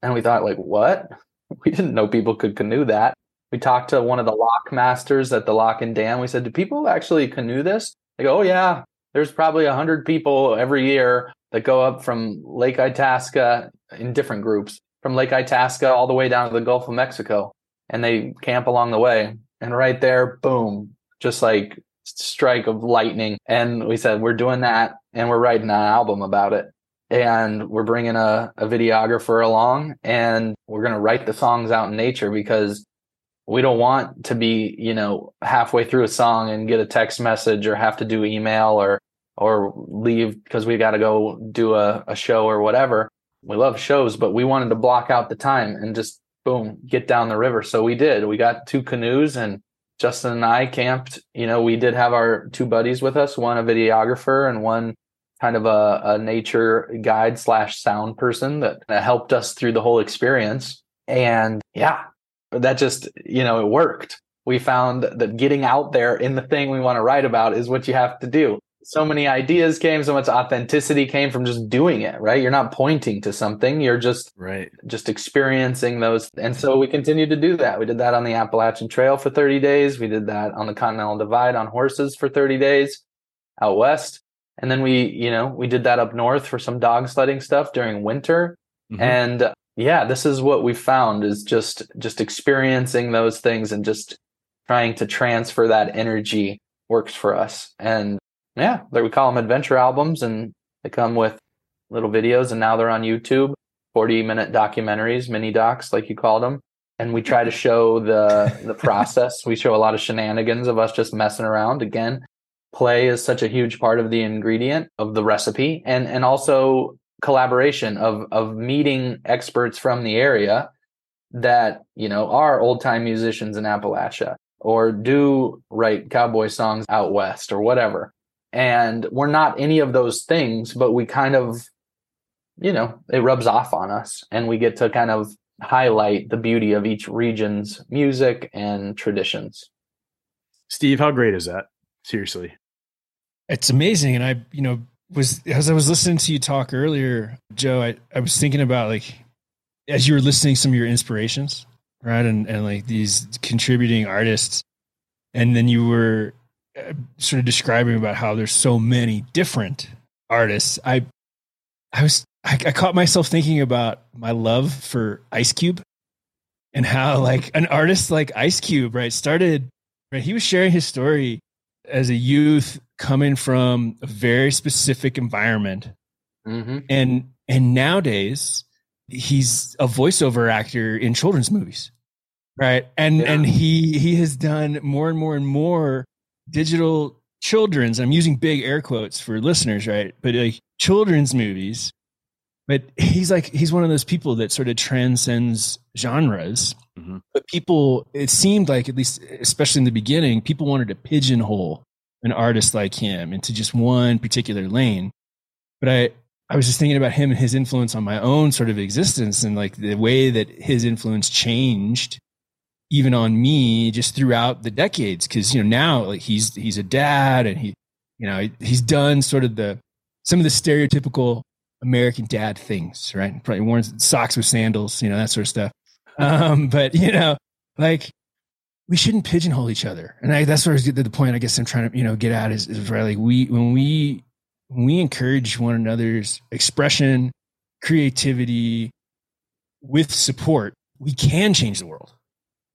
And we thought, like, what? We didn't know people could canoe that. We talked to one of the lock masters at the lock and dam. We said, Do people actually canoe this? They go, Oh, yeah. There's probably a hundred people every year that go up from Lake Itasca in different groups, from Lake Itasca all the way down to the Gulf of Mexico. And they camp along the way. And right there, boom, just like strike of lightning. And we said, we're doing that and we're writing an album about it. And we're bringing a, a videographer along and we're going to write the songs out in nature because we don't want to be, you know, halfway through a song and get a text message or have to do email or, or leave because we got to go do a, a show or whatever. We love shows, but we wanted to block out the time and just boom, get down the river. So we did. We got two canoes and Justin and I camped. You know, we did have our two buddies with us, one a videographer and one kind of a, a nature guide slash sound person that helped us through the whole experience. And yeah, that just, you know, it worked. We found that getting out there in the thing we want to write about is what you have to do. So many ideas came so much authenticity came from just doing it right? You're not pointing to something you're just right. just experiencing those and so we continued to do that. We did that on the appalachian trail for 30 days. We did that on the continental divide on horses for 30 days out west. And then we you know we did that up north for some dog sledding stuff during winter. Mm-hmm. and yeah this is what we found is just just experiencing those things and just trying to transfer that energy works for us and yeah, we call them adventure albums, and they come with little videos, and now they're on YouTube, forty minute documentaries, mini docs, like you called them. And we try to show the the process. We show a lot of shenanigans of us just messing around. Again, play is such a huge part of the ingredient of the recipe, and and also collaboration of of meeting experts from the area that you know are old time musicians in Appalachia or do write cowboy songs out west or whatever. And we're not any of those things but we kind of you know it rubs off on us and we get to kind of highlight the beauty of each region's music and traditions. Steve how great is that? Seriously. It's amazing. And i you know was as i was listening to you talk earlier joe i, I was thinking about like as you were listening some of your inspirations right and and like these contributing artists and then you were uh, sort of describing about how there's so many different artists, I I was I, I caught myself thinking about my love for Ice Cube and how like an artist like Ice Cube, right, started right, he was sharing his story as a youth coming from a very specific environment. Mm-hmm. And and nowadays he's a voiceover actor in children's movies. Right. And yeah. and he he has done more and more and more digital children's i'm using big air quotes for listeners right but like children's movies but he's like he's one of those people that sort of transcends genres mm-hmm. but people it seemed like at least especially in the beginning people wanted to pigeonhole an artist like him into just one particular lane. But i i was just thinking about him and his influence on my own sort of existence and like the way that his influence changed even on me just throughout the decades. Because you know now like he's he's a dad and he you know he's done sort of the some of the stereotypical American dad things right? Probably worn socks with sandals you know that sort of stuff um but you know like we shouldn't pigeonhole each other. And I, that's sort of the point I guess I'm trying to you know get at is, is like we when we when we encourage one another's expression creativity with support we can change the world.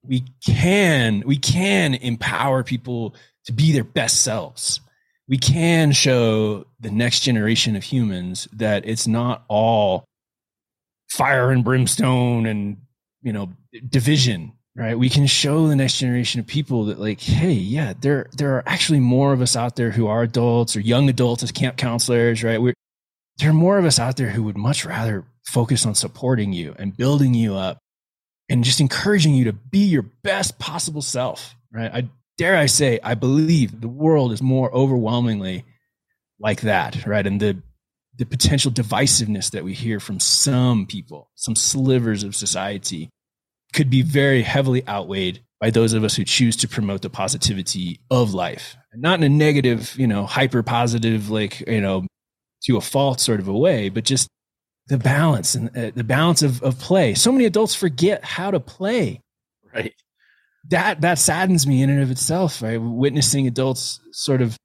We can we can empower people to be their best selves. We can show the next generation of humans that it's not all fire and brimstone and you know division right? We can show the next generation of people that like, hey, yeah, there there are actually more of us out there who are adults or young adults as camp counselors, right? We're there are more of us out there who would much rather focus on supporting you and building you up and just encouraging you to be your best possible self, right? I dare I say, I believe the world is more overwhelmingly like that, right? And the the potential divisiveness that we hear from some people, some slivers of society, could be very heavily outweighed by those of us who choose to promote the positivity of life. Not in a negative, you know, hyper positive, like, you know, to a fault sort of a way, but just the balance and uh, the balance of, of play. So many adults forget how to play. Right. That that saddens me in and of itself. Right, witnessing adults sort of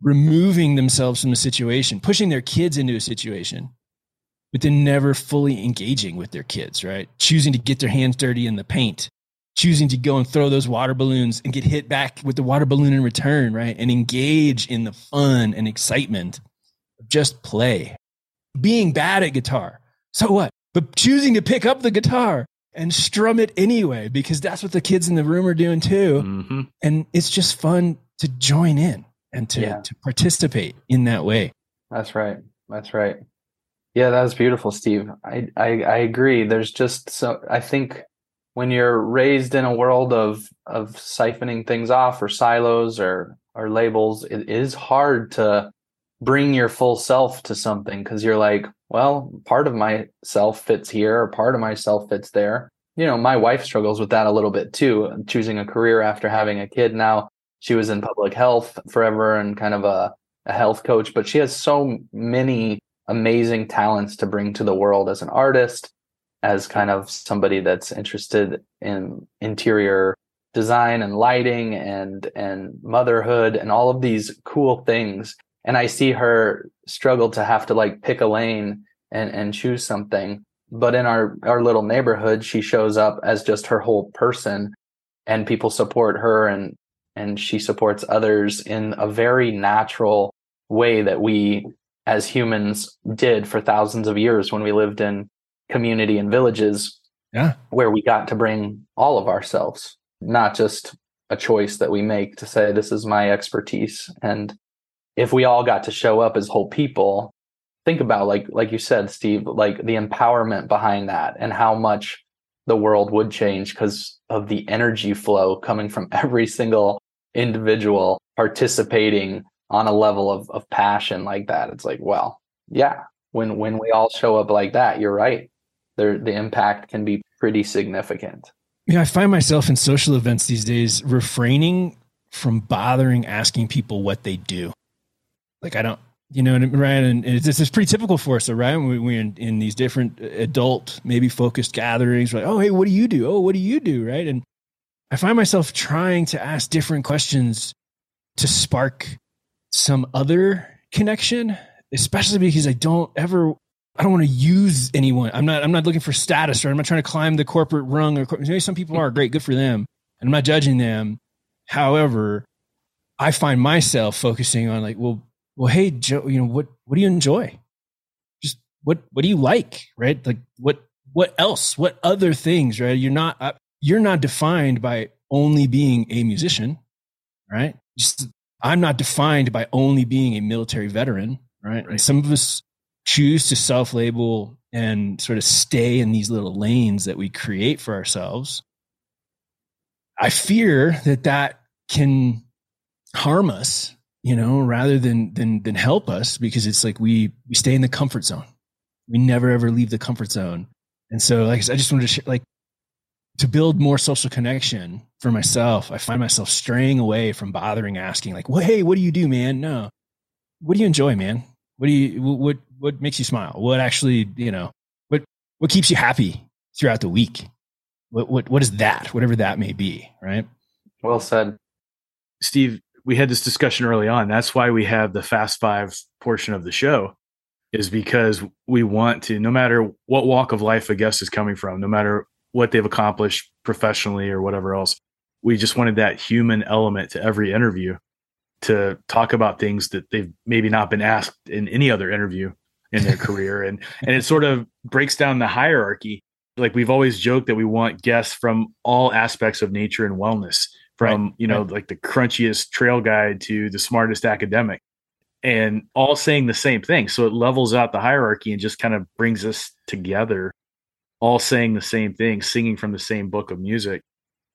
removing themselves from the situation, pushing their kids into a situation, but then never fully engaging with their kids, right? Choosing to get their hands dirty in the paint, choosing to go and throw those water balloons and get hit back with the water balloon in return, right? And engage in the fun and excitement of just play. Being bad at guitar. So what? But choosing to pick up the guitar and strum it anyway, because that's what the kids in the room are doing too. Mm-hmm. And it's just fun to join in and to, yeah. to participate in that way. That's right. That's right. Yeah, that was beautiful, Steve. I, I, I agree. There's just so I think when you're raised in a world of of siphoning things off or silos or or labels, it is hard to bring your full self to something because you're like, well, part of myself fits here or part of myself fits there. You know, my wife struggles with that a little bit too, choosing a career after having a kid. Now, she was in public health forever and kind of a, a health coach, but she has so many amazing talents to bring to the world as an artist, as kind of somebody that's interested in interior design and lighting and and motherhood and all of these cool things. And i see her struggle to have to like pick a lane and and choose something. But in our our little neighborhood she shows up as just her whole person and people support her and and she supports others in a very natural way that we as humans did for thousands of years when we lived in community and villages yeah. where we got to bring all of ourselves not just a choice that we make to say this is my expertise. And if we all got to show up as whole people think about like like you said steve like the empowerment behind that and how much the world would change because of the energy flow coming from every single individual participating on a level of, of passion like that it's like well yeah when when we all show up like that you're right. There the impact can be pretty significant. Yeah i find myself in social events these days refraining from bothering asking people what they do. Like i don't you know right and it's, it's pretty typical for us right? We, we're in, in these different uh, adult maybe focused gatherings like oh hey what do you do? Oh what do you do? Right? And I find myself trying to ask different questions to spark some other connection, especially because I don't ever I don't want to use anyone. I'm not I'm not looking for status or I'm not trying to climb the corporate rung or maybe some people are great, good for them. And I'm not judging them. However, I find myself focusing on like, well, well, hey, Joe, you know, what what do you enjoy? Just what what do you like, right? Like what what else? What other things, right? You're not I, you're not defined by only being a musician, right? Just, I'm not defined by only being a military veteran, right? right. And some of us choose to self label and sort of stay in these little lanes that we create for ourselves. I fear that that can harm us, you know, rather than than than help us because it's like we we stay in the comfort zone. We never ever leave the comfort zone. And so like I just wanted to share like to build more social connection for myself, I find myself straying away from bothering asking, like, well, hey, what do you do, man? No. What do you enjoy, man? What do you what what makes you smile? What actually, you know, what what keeps you happy throughout the week? What what what is that? Whatever that may be, right? Well said. Steve, we had this discussion early on. That's why we have the fast five portion of the show is because we want to, no matter what walk of life a guest is coming from, no matter what they've accomplished professionally or whatever else. We just wanted that human element to every interview to talk about things that they've maybe not been asked in any other interview in their career. And and it sort of breaks down the hierarchy Like we've always joked that we want guests from all aspects of nature and wellness, from right. you know, right. like the crunchiest trail guide to the smartest academic, and all saying the same thing. So it levels out the hierarchy and just kind of brings us together, all saying the same thing, singing from the same book of music,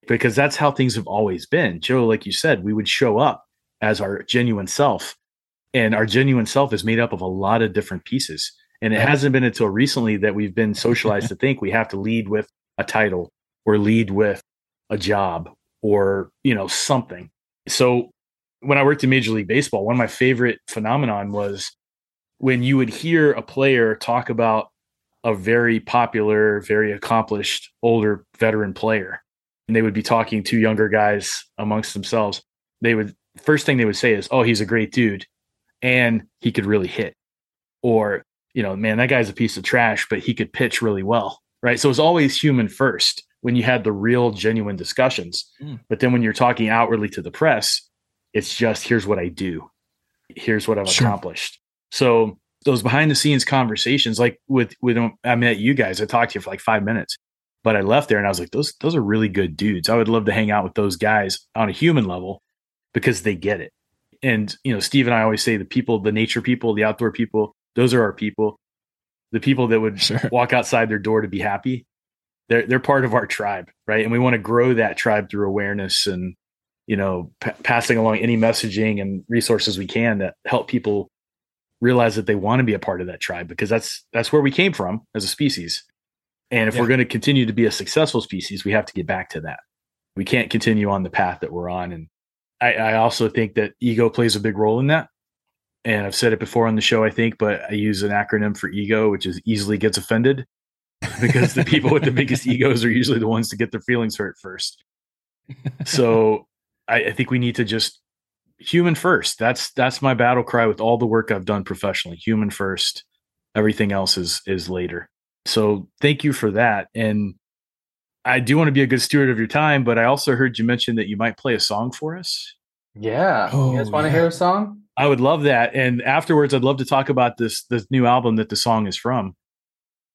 because that's how things have always been. Joe, like you said, we would show up as our genuine self, and our genuine self is made up of a lot of different pieces and it hasn't been until recently that we've been socialized to think we have to lead with a title or lead with a job or, you know, something. So when I worked in Major League Baseball, one of my favorite phenomenon was when you would hear a player talk about a very popular, very accomplished older veteran player, and they would be talking to younger guys amongst themselves. They would first thing they would say is, "Oh, he's a great dude, and he could really hit," or you know, man, that guy's a piece of trash, but he could pitch really well. Right. So it's always human first when you had the real genuine discussions. Mm. But then when you're talking outwardly to the press, it's just here's what I do. Here's what I've sure. accomplished. So those behind the scenes conversations, like with with um, I met you guys, I talked to you for like five minutes, but I left there and I was like, those those are really good dudes. I would love to hang out with those guys on a human level because they get it. And you know, Steve and I always say the people, the nature people, the outdoor people, those are our people. The people that would sure. walk outside their door to be happy. They're they're part of our tribe, right? And we want to grow that tribe through awareness and you know p- passing along any messaging and resources we can that help people realize that they want to be a part of that tribe because that's that's where we came from as a species. And if yeah. we're going to continue to be a successful species, we have to get back to that. We can't continue on the path that we're on. And I, I also think that ego plays a big role in that and I've said it before on the show, I think, but I use an acronym for ego, which is easily gets offended because the people with the biggest egos are usually the ones to get their feelings hurt first. So I, I, think we need to just human first. That's that's my battle cry with all the work I've done professionally. Human first. Everything else is is later. So thank you for that. And I do want to be a good steward of your time, but I also heard you mention that you might play a song for us. Yeah. Oh, you guys want to hear a song? I would love that. And afterwards, I'd love to talk about this this new album that the song is from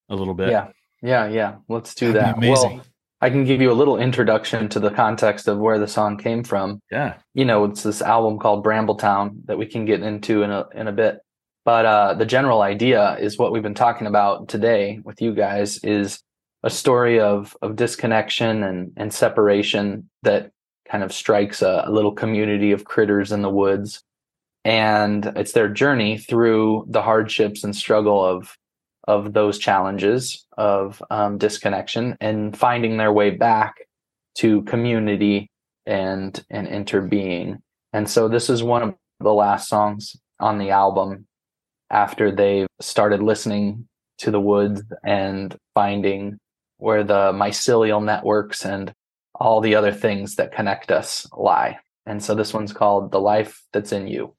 a little bit. Yeah, yeah, yeah. Let's do That'd that. Well, I can give you a little introduction to the context of where the song came from. Yeah, you know, it's this album called Brambletown that we can get into in a in a bit. But uh, the general idea is what we've been talking about today with you guys is a story of of disconnection and and separation that kind of strikes a, a little community of critters in the woods and it's their journey through the hardships and struggle of of those challenges of um, disconnection and finding their way back to community and and interbeing. And so this is one of the last songs on the album after they've started listening to the woods and finding where the mycelial networks and all the other things that connect us lie. And so this one's called the life that's in you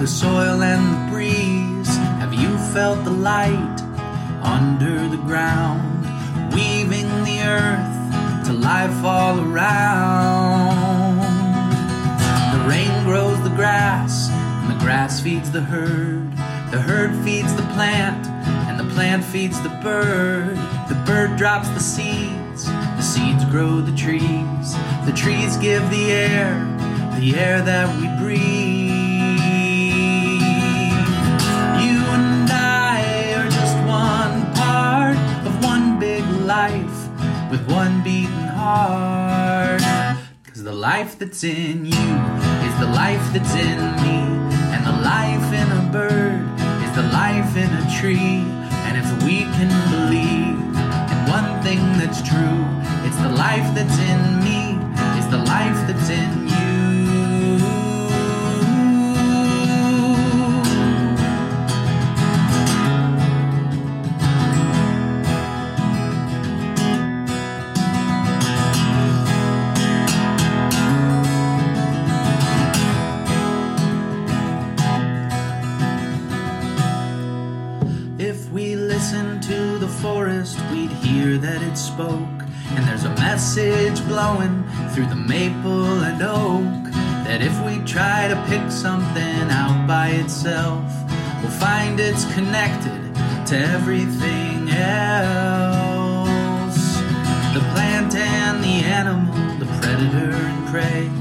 the soil and the breeze. Have you felt the light under the ground, weaving the earth to life all around? The rain grows the grass, and the grass feeds the herd. The herd feeds the plant, and the plant feeds the bird. The bird drops the seeds, the seeds grow the trees. The trees give the air the air that we breathe. Life with one beating heart. Cause the life that's in you is the life that's in me, and the life in a bird is the life in a tree. And if we can believe in one thing that's true, it's the life that's in me, is the life that's in you. Hear that it spoke. And there's a message blowing through the maple and oak that if we try to pick something out by itself, we'll find it's connected to everything else. The plant and the animal, the predator and prey,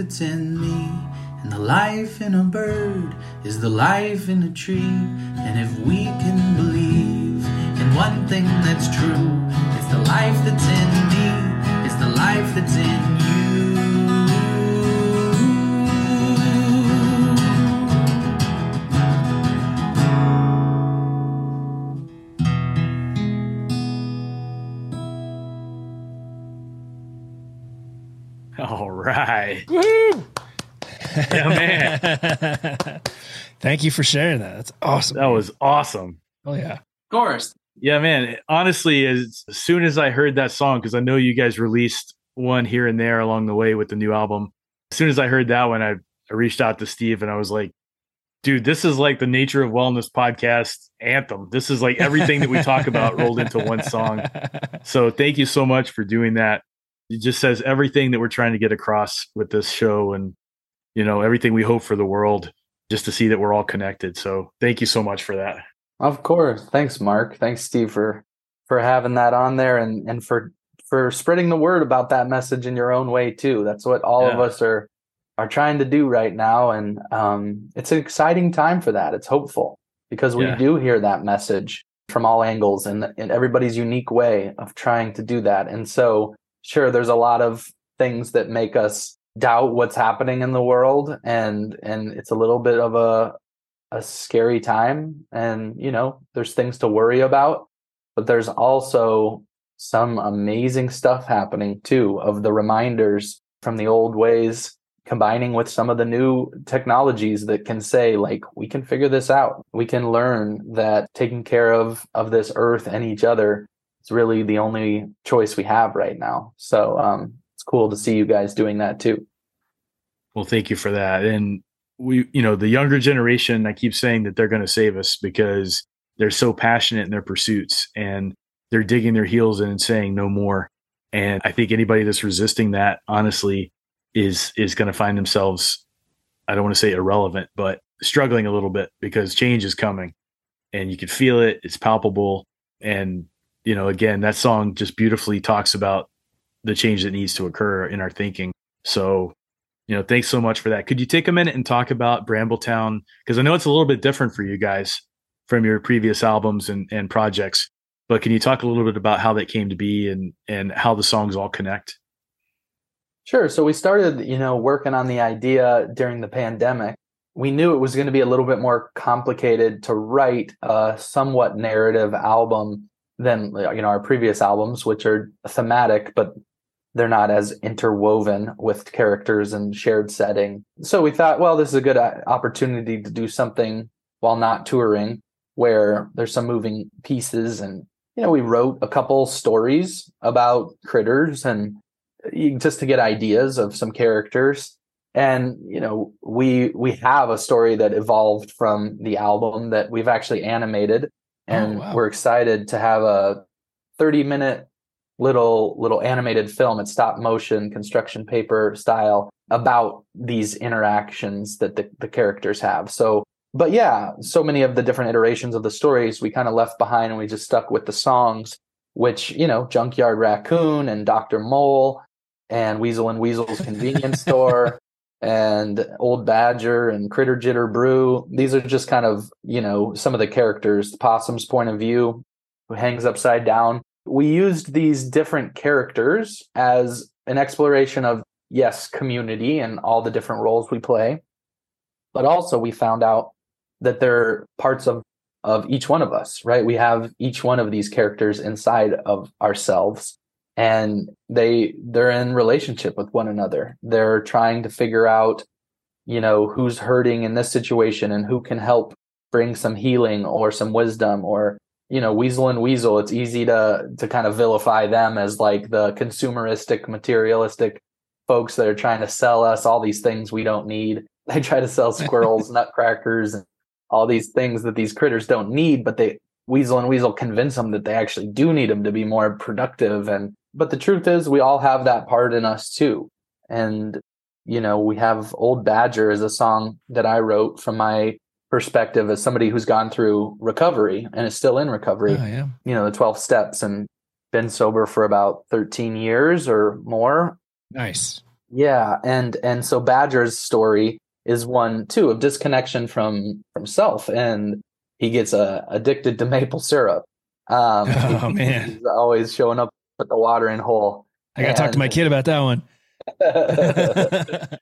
that's in me. And the life in a bird is the life in a tree. And if we can believe in one thing that's true, it's the life that's in me, it's the life that's in you. All right. Woo! Yeah, man. Thank you for sharing that. That's awesome. That was awesome. Oh yeah. Of course. Yeah, man. Honestly, as, as soon as I heard that song, because I know you guys released one here and there along the way with the new album. As soon as I heard that one, I, I reached out to Steve and I was like, dude, this is like the Nature of Wellness podcast anthem. This is like everything that we talk about rolled into one song. So thank you so much for doing that. It just says everything that we're trying to get across with this show and, you know, everything we hope for the world just to see that we're all connected. So thank you so much for that. Of course. Thanks, Mark. Thanks, Steve, for for having that on there and and for for spreading the word about that message in your own way too. That's what all of us are are trying to do right now, and um, it's an exciting time for that. It's hopeful because we Yeah. do hear that message from all angles and in everybody's unique way of trying to do that. And so, sure, there's a lot of things that make us doubt what's happening in the world, and and it's a little bit of a a scary time and you know there's things to worry about but there's also some amazing stuff happening too of the reminders from the old ways combining with some of the new technologies that can say like we can figure this out. We can learn that taking care of of this earth and each other is really the only choice we have right now. So um cool to see you guys doing that too Well, thank you for that. And we, you know, the younger generation, I keep saying that they're going to save us because they're so passionate in their pursuits and they're digging their heels in and saying no more. And I think anybody that's resisting that, honestly, is is going to find themselves, I don't want to say irrelevant, but struggling a little bit because change is coming, and you can feel it. It's palpable, and you know, again, that song just beautifully talks about the change that needs to occur in our thinking. So you know, thanks so much for that. Could you take a minute and talk about Brambletown? Because I know it's a little bit different for you guys from your previous albums and, and projects. But can you talk a little bit about how that came to be and and how the songs all connect? Sure. So we started, you know, working on the idea during the pandemic. We knew it was going to be a little bit more complicated to write a somewhat narrative album than you know our previous albums, which are thematic, but they're not as interwoven with characters and shared setting. So we thought, well, this is a good uh, opportunity to do something while not touring, where there's some moving pieces, and you know, we wrote a couple stories about critters and just to get ideas of some characters and you know we we have a story that evolved from the album that we've actually animated and wow. we're excited to have a 30 minute little little animated film it's stop motion construction paper style about these interactions that the, the characters have so but yeah so many of the different iterations of the stories we kind of left behind and we just stuck with the songs which you know junkyard raccoon and dr mole and weasel and weasel's convenience store and Old Badger and Critter Jitter Brew. These are just kind of, you know, some of the characters. The possum's point of view, who hangs upside down. We used these different characters as an exploration of, yes, community and all the different roles we play. But also, we found out that there are parts of of each one of us, right? We have each one of these characters inside of ourselves and they they're in relationship with one another. They're trying to figure out, you know, who's hurting in this situation and who can help bring some healing or some wisdom or you know, Weasel and Weasel, it's easy to to kind of vilify them as like the consumeristic, materialistic folks that are trying to sell us all these things we don't need. They try to sell squirrels, nutcrackers, and all these things that these critters don't need, but they Weasel and Weasel convince them that they actually do need them to be more productive. And but the truth is, we all have that part in us too. And you know, we have Old Badger is a song that I wrote from my perspective as somebody who's gone through recovery and is still in recovery. Oh, yeah. You know, the 12 steps and been sober for about 13 years or more. Nice. Yeah, and and so Badger's story is one too of disconnection from from self and he gets uh, addicted to maple syrup um oh man he's always showing up at the watering hole i gotta and, talk to my kid about that one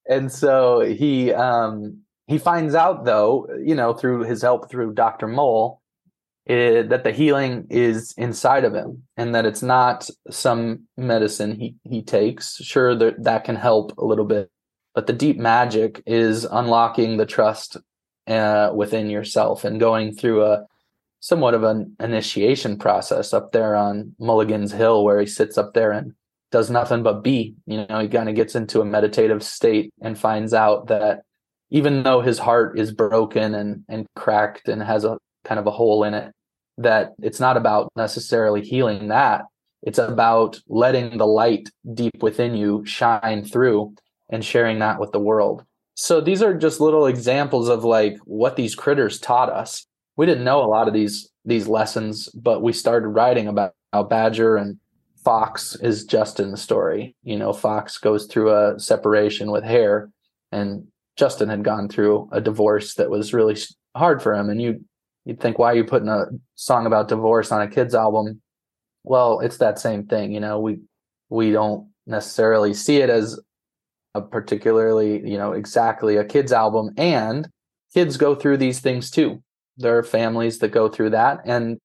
and so he um he finds out though you know through his help through dr mole it, that the healing is inside of him and that it's not some medicine he he takes sure that that can help a little bit but the deep magic is unlocking the trust uh, within yourself and going through a somewhat of an initiation process up there on Mulligan's Hill, where he sits up there and does nothing but be. You know, he kind of gets into a meditative state and finds out that even though his heart is broken and and cracked and has a kind of a hole in it, that it's not about necessarily healing that. It's about letting the light deep within you shine through and sharing that with the world. So these are just little examples of like what these critters taught us. We didn't know a lot of these these lessons, but we started writing about how Badger and Fox is just in the story. You know, Fox goes through a separation with Hare, and Justin had gone through a divorce that was really hard for him. And you you'd think, why are you putting a song about divorce on a kids album? Well, it's that same thing. You know, we we don't necessarily see it as a particularly, you know, exactly a kids album. And kids go through these things too. There are families that go through that. And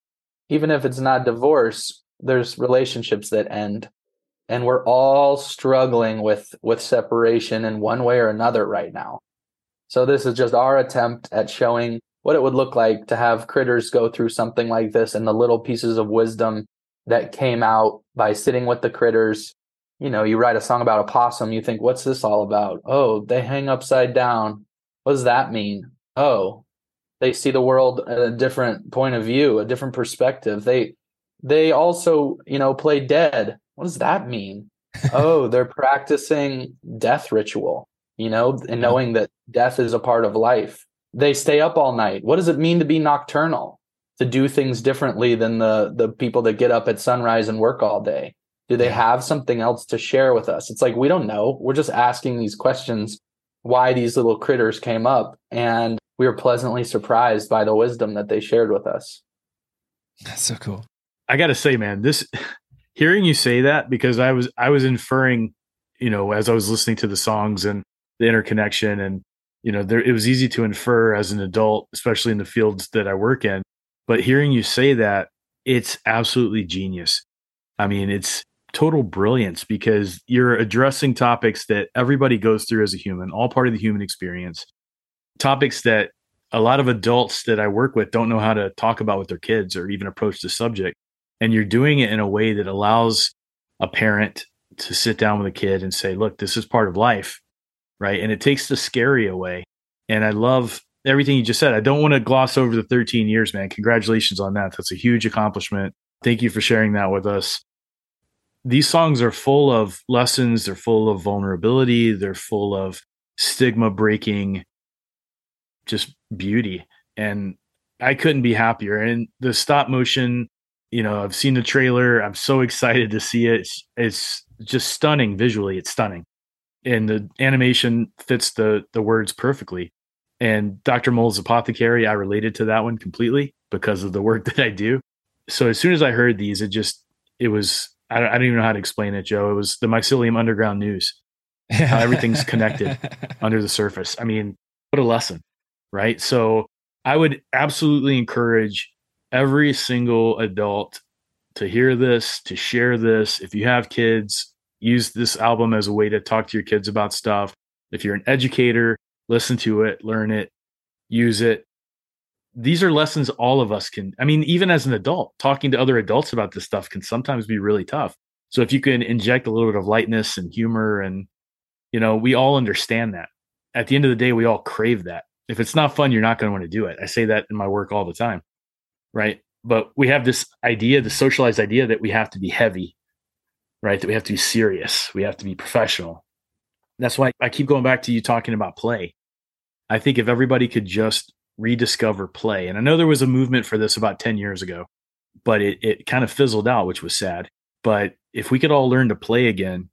even if it's not divorce, there's relationships that end. And we're all struggling with with separation in one way or another right now. So this is just our attempt at showing what it would look like to have critters go through something like this and the little pieces of wisdom that came out by sitting with the critters you know, you write a song about a possum, you think, what's this all about? Oh, they hang upside down. What does that mean? Oh, they see the world at a different point of view, a different perspective. They they also, you know, play dead. What does that mean? oh, they're practicing death ritual, you know, and knowing that death is a part of life. They stay up all night. What does it mean to be nocturnal? To do things differently than the the people that get up at sunrise and work all day do they have something else to share with us? It's like we don't know. We're just asking these questions why these little critters came up and we were pleasantly surprised by the wisdom that they shared with us. That's so cool. I got to say man, this hearing you say that because I was I was inferring, you know, as I was listening to the songs and the interconnection and you know, there it was easy to infer as an adult, especially in the fields that I work in, but hearing you say that it's absolutely genius. I mean, it's total brilliance because you're addressing topics that everybody goes through as a human, all part of the human experience. Topics that a lot of adults that I work with don't know how to talk about with their kids or even approach the subject. And you're doing it in a way that allows a parent to sit down with a kid and say, look, this is part of life. Right. And it takes the scary away. And I love everything you just said. I don't want to gloss over the 13 years, man. Congratulations on that. That's a huge accomplishment. Thank you for sharing that with us these songs are full of lessons they're full of vulnerability they're full of stigma breaking just beauty and i couldn't be happier and the stop motion you know i've seen the trailer i'm so excited to see it it's, it's just stunning visually it's stunning and the animation fits the the words perfectly. And Dr. Mole's Apothecary, I related to that one completely because of the work that I do. So as soon as I heard these, it just it was I don't, I don't even know how to explain it, Joe. It was the mycelium underground news. How everything's connected under the surface. I mean, what a lesson, right? So I would absolutely encourage every single adult to hear this, to share this. If you have kids, use this album as a way to talk to your kids about stuff. If you're an educator, listen to it, learn it, use it. These are lessons all of us can. I mean, even as an adult, talking to other adults about this stuff can sometimes be really tough. So if you can inject a little bit of lightness and humor, and you know, we all understand that. At the end of the day, we all crave that. If it's not fun, you're not going to want to do it. I say that in my work all the time, right? But we have this idea, the socialized idea that we have to be heavy, right? That we have to be serious, we have to be professional. That's why I keep going back to you talking about play. I think if everybody could just rediscover play, and I know there was a movement for this about 10 years ago, but it, it kind of fizzled out, which was sad. But if we could all learn to play again,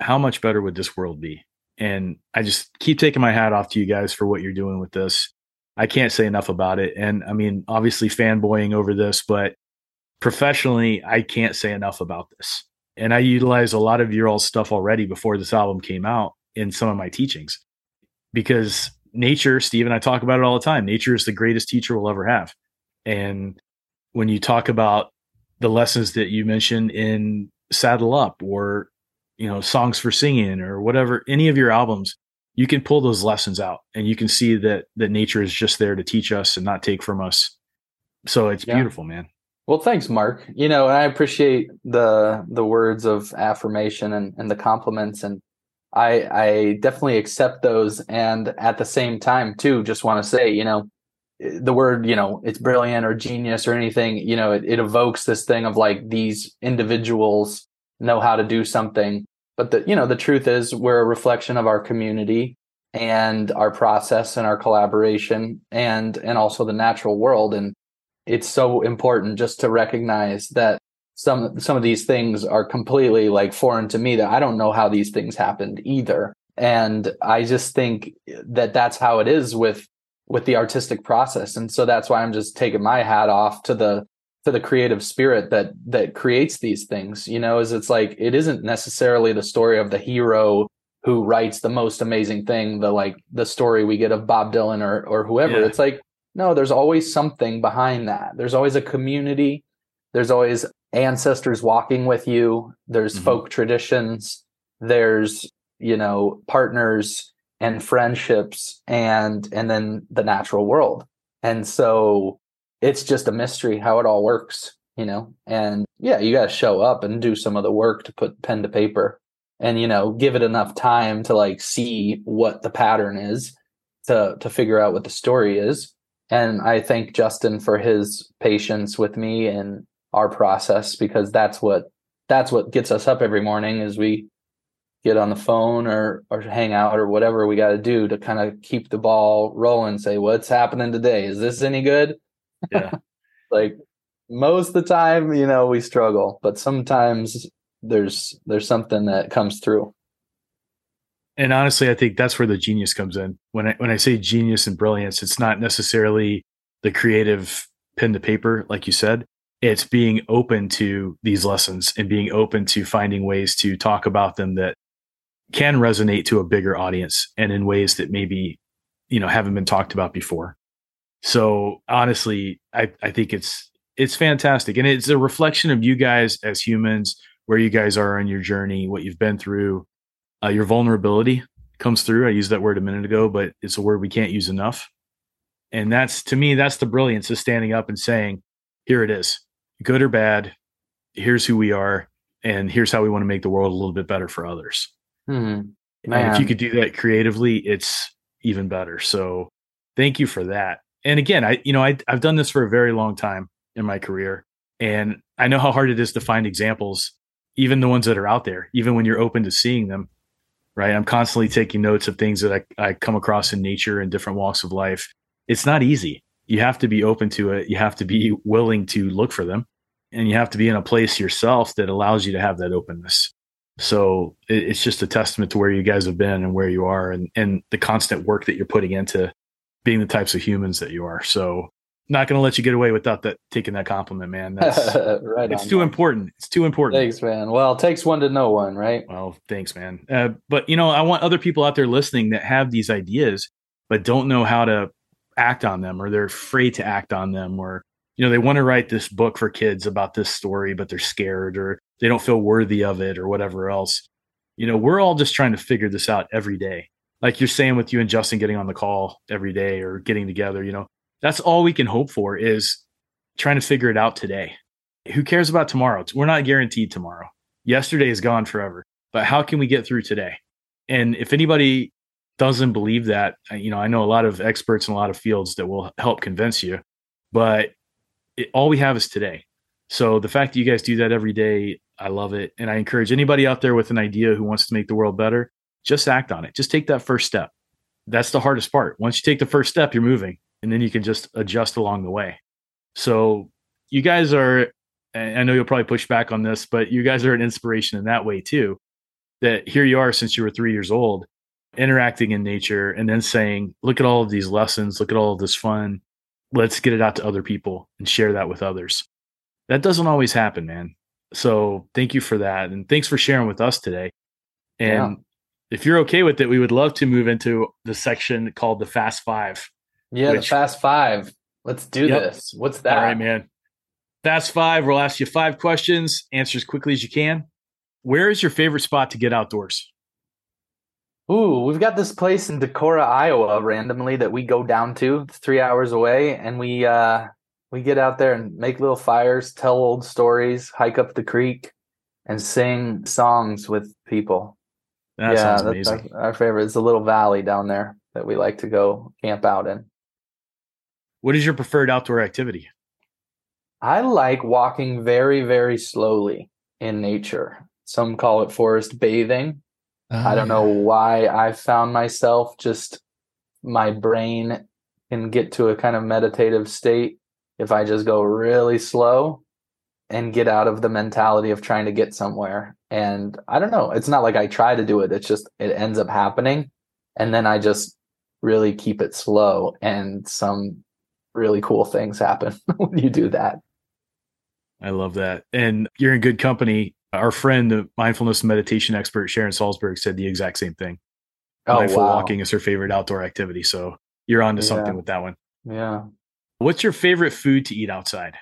how much better would this world be? And I just keep taking my hat off to you guys for what you're doing with this. I can't say enough about it. And I mean, obviously fanboying over this, but professionally, I can't say enough about this. And I utilize a lot of your all stuff already before this album came out in some of my teachings because nature, Steve and I talk about it all the time. Nature is the greatest teacher we'll ever have. And when you talk about the lessons that you mentioned in Saddle Up or, you know, Songs for Singing or whatever, any of your albums, you can pull those lessons out and you can see that that nature is just there to teach us and not take from us. So it's yeah. beautiful, man. Well, thanks, Mark. You know, and I appreciate the the words of affirmation and, and the compliments and I I definitely accept those and at the same time too just want to say, you know, the word, you know, it's brilliant or genius or anything, you know, it, it evokes this thing of like these individuals know how to do something. But the you know, the truth is we're a reflection of our community and our process and our collaboration and and also the natural world and it's so important just to recognize that some some of these things are completely like foreign to me that I don't know how these things happened either. And I just think that that's how it is with with the artistic process. And so that's why I'm just taking my hat off to the to the creative spirit that that creates these things. You know, is it's like it isn't necessarily the story of the hero who writes the most amazing thing, the like the story we get of Bob Dylan or or whoever. Yeah. It's like no, there's always something behind that. There's always a community. There's always ancestors walking with you there's mm-hmm. folk traditions there's you know partners and friendships and and then the natural world and so it's just a mystery how it all works you know? And yeah you got to show up and do some of the work to put pen to paper and you know give it enough time to like see what the pattern is to to figure out what the story is. And i thank justin for his patience with me and our process because that's what that's what gets us up every morning is we get on the phone or or hang out or whatever we got to do to kind of keep the ball rolling say what's happening today? Is this any good yeah. Like most of the time you know we struggle but sometimes there's there's something that comes through. And honestly i think that's where the genius comes in. When i when i say genius and brilliance it's not necessarily the creative pen to paper like you said. It's being open to these lessons and being open to finding ways to talk about them that can resonate to a bigger audience and in ways that maybe you know haven't been talked about before so honestly i i think it's it's fantastic and it's a reflection of you guys as humans where you guys are on your journey what you've been through uh, your vulnerability comes through i used that word a minute ago but it's a word we can't use enough and that's to me that's the brilliance of standing up and saying here it is good or bad, here's who we are, and here's how we want to make the world a little bit better for others. Mm-hmm. And if you could do that creatively, it's even better. So thank you for that. And again, I you know I I've done this for a very long time in my career, and I know how hard it is to find examples, even the ones that are out there, even when you're open to seeing them. Right, I'm constantly taking notes of things that I, I come across in nature and different walks of life. It's not easy. You have to be open to it. You have to be willing to look for them and you have to be in a place yourself that allows you to have that openness So it, it's just a testament to where you guys have been and where you are and, and the constant work that you're putting into being the types of humans that you are. So not going to let you get away without that taking that compliment, man. That's right. It's on, too man. important. It's too important. Thanks, man. Well, it takes one to know one, right? Well, thanks, man. Uh, but you know, I want other people out there listening that have these ideas but don't know how to act on them, or they're afraid to act on them, or you know, they want to write this book for kids about this story, but they're scared, or they don't feel worthy of it, or whatever else. You know, we're all just trying to figure this out every day. Like you're saying with you and Justin getting on the call every day or getting together, you know, that's all we can hope for is trying to figure it out today. Who cares about tomorrow? We're not guaranteed tomorrow. Yesterday is gone forever. But how can we get through today? And if anybody doesn't believe that, you know, I know a lot of experts in a lot of fields that will help convince you, but it, all we have is today. So the fact that you guys do that every day, I love it. And I encourage anybody out there with an idea who wants to make the world better, just act on it. Just take that first step. That's the hardest part. Once you take the first step, you're moving and then you can just adjust along the way. So you guys are, I know you'll probably push back on this, but you guys are an inspiration in that way too. That here you are since you were three years old, interacting in nature and then saying, look at all of these lessons, look at all of this fun. Let's get it out to other people and share that with others. That doesn't always happen, man. So thank you for that. And thanks for sharing with us today. And yeah. If you're okay with it, we would love to move into the section called the Fast Five. Yeah, which, the Fast Five. Let's do yep. this. What's that? All right, man. Fast Five. We'll ask you five questions. Answer as quickly as you can. Where is your favorite spot to get outdoors? Ooh, we've got this place in Decorah, Iowa, randomly that we go down to. It's three hours away, and we uh, we get out there and make little fires, tell old stories, hike up the creek, and sing songs with people. That yeah, sounds amazing. Our, our favorite. is a little valley down there that we like to go camp out in. What is your preferred outdoor activity? I like walking very, very slowly in nature. Some call it forest bathing. Uh, I don't know why I found myself just my brain can get to a kind of meditative state if I just go really slow and get out of the mentality of trying to get somewhere. And I don't know, it's not like I try to do it, it's just it ends up happening. And then I just really keep it slow and some really cool things happen when you do that. I love that. And you're in good company. Our friend, the mindfulness meditation expert, Sharon Salzberg, said the exact same thing. Oh, Mindful wow. walking is her favorite outdoor activity. So you're on to yeah. something with that one. Yeah. What's your favorite food to eat outside?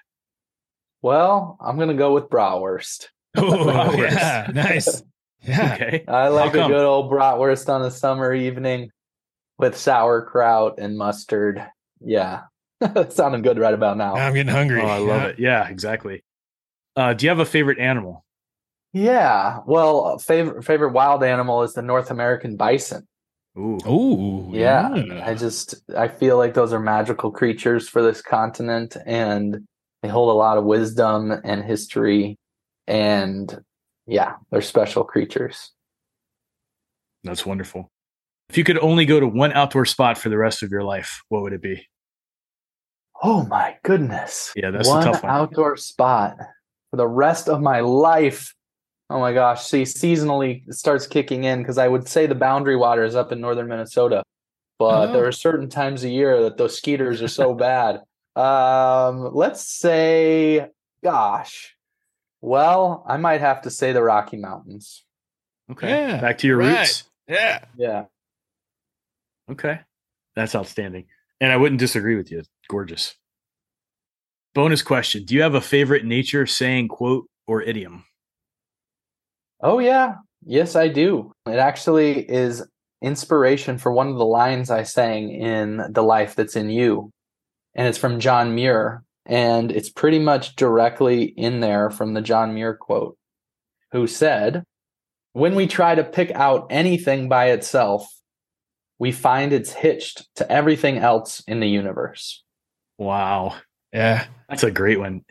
Well, I'm going to go with bratwurst. Oh, yeah. nice. Yeah. Okay. I like a good old bratwurst on a summer evening with sauerkraut and mustard. Yeah. Sounding good right about now. I'm getting hungry. Oh, I love yeah. it. Yeah, exactly. Uh, do you have a favorite animal? Yeah. Well, favorite favorite wild animal is the North American bison. Ooh. Ooh. Yeah. yeah. I just I feel like those are magical creatures for this continent and they hold a lot of wisdom and history and yeah, they're special creatures. That's wonderful. If you could only go to one outdoor spot for the rest of your life, what would it be? Oh my goodness. Yeah, that's a tough one, one. outdoor spot for the rest of my life. Oh my gosh. See, seasonally it starts kicking in because I would say the boundary water is up in northern Minnesota. But oh. there are certain times a year that those skeeters are so bad. Um, let's say, gosh. Well, I might have to say the Rocky Mountains. Okay. Yeah, Back to your right. roots. Yeah. Yeah. Okay. That's outstanding. And I wouldn't disagree with you. Gorgeous. Bonus question Do you have a favorite nature saying, quote, or idiom? Oh, yeah. Yes, I do. It actually is inspiration for one of the lines I sang in The Life That's in You. And it's from John Muir. And it's pretty much directly in there from the John Muir quote, who said, When we try to pick out anything by itself, we find it's hitched to everything else in the universe. Wow. Yeah. That's a great one.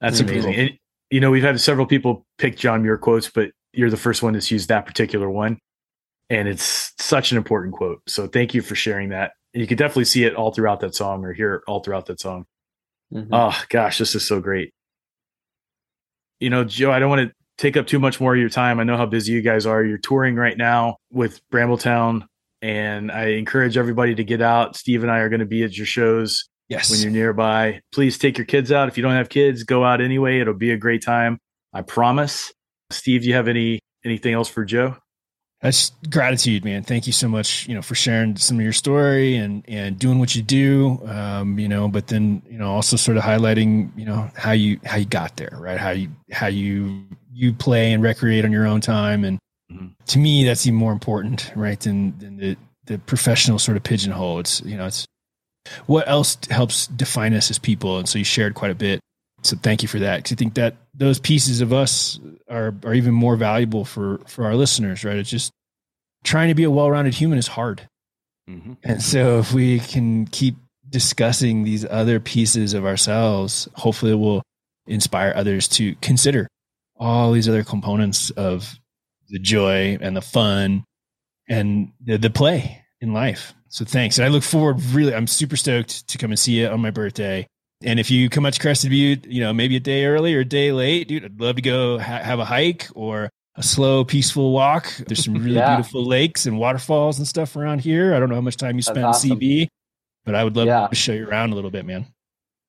That's mm-hmm. amazing. And, you know, we've had several people pick John Muir quotes, but you're the first one that's used that particular one. And it's such an important quote. So thank you for sharing that. You could definitely see it all throughout that song or hear it all throughout that song. Mm-hmm. Oh, gosh, this is so great. You know, Joe, I don't want to take up too much more of your time. I know how busy you guys are. You're touring right now with Brambletown, and I encourage everybody to get out. Steve and I are going to be at your shows Yes. when you're nearby. Please take your kids out. If you don't have kids, go out anyway. It'll be a great time. I promise. Steve, do you have any anything else for Joe? That's gratitude, man. Thank you so much, you know, for sharing some of your story and and doing what you do. Um, you know, but then you know also sort of highlighting, you know, how you how you got there, right? How you how you you play and recreate on your own time, and Mhm. to me, that's even more important, right? Than than the the professional sort of pigeonhole. It's you know, it's what else helps define us as people, and so you shared quite a bit. So thank you for that. Because I think that those pieces of us are are even more valuable for for our listeners, right? It's just trying to be a well-rounded human is hard. Mm-hmm. And so if we can keep discussing these other pieces of ourselves, hopefully it will inspire others to consider all these other components of the joy and the fun and the, the play in life. So thanks. And I look forward really, I'm super stoked to come and see you on my birthday. And if you come out to Crested Butte, you know, maybe a day early or a day late, dude, I'd love to go ha- have a hike or a slow, peaceful walk. There's some really Yeah. beautiful lakes and waterfalls and stuff around here. I don't know how much time you That's spend in awesome. CB, but I would love Yeah. to show you around a little bit, man.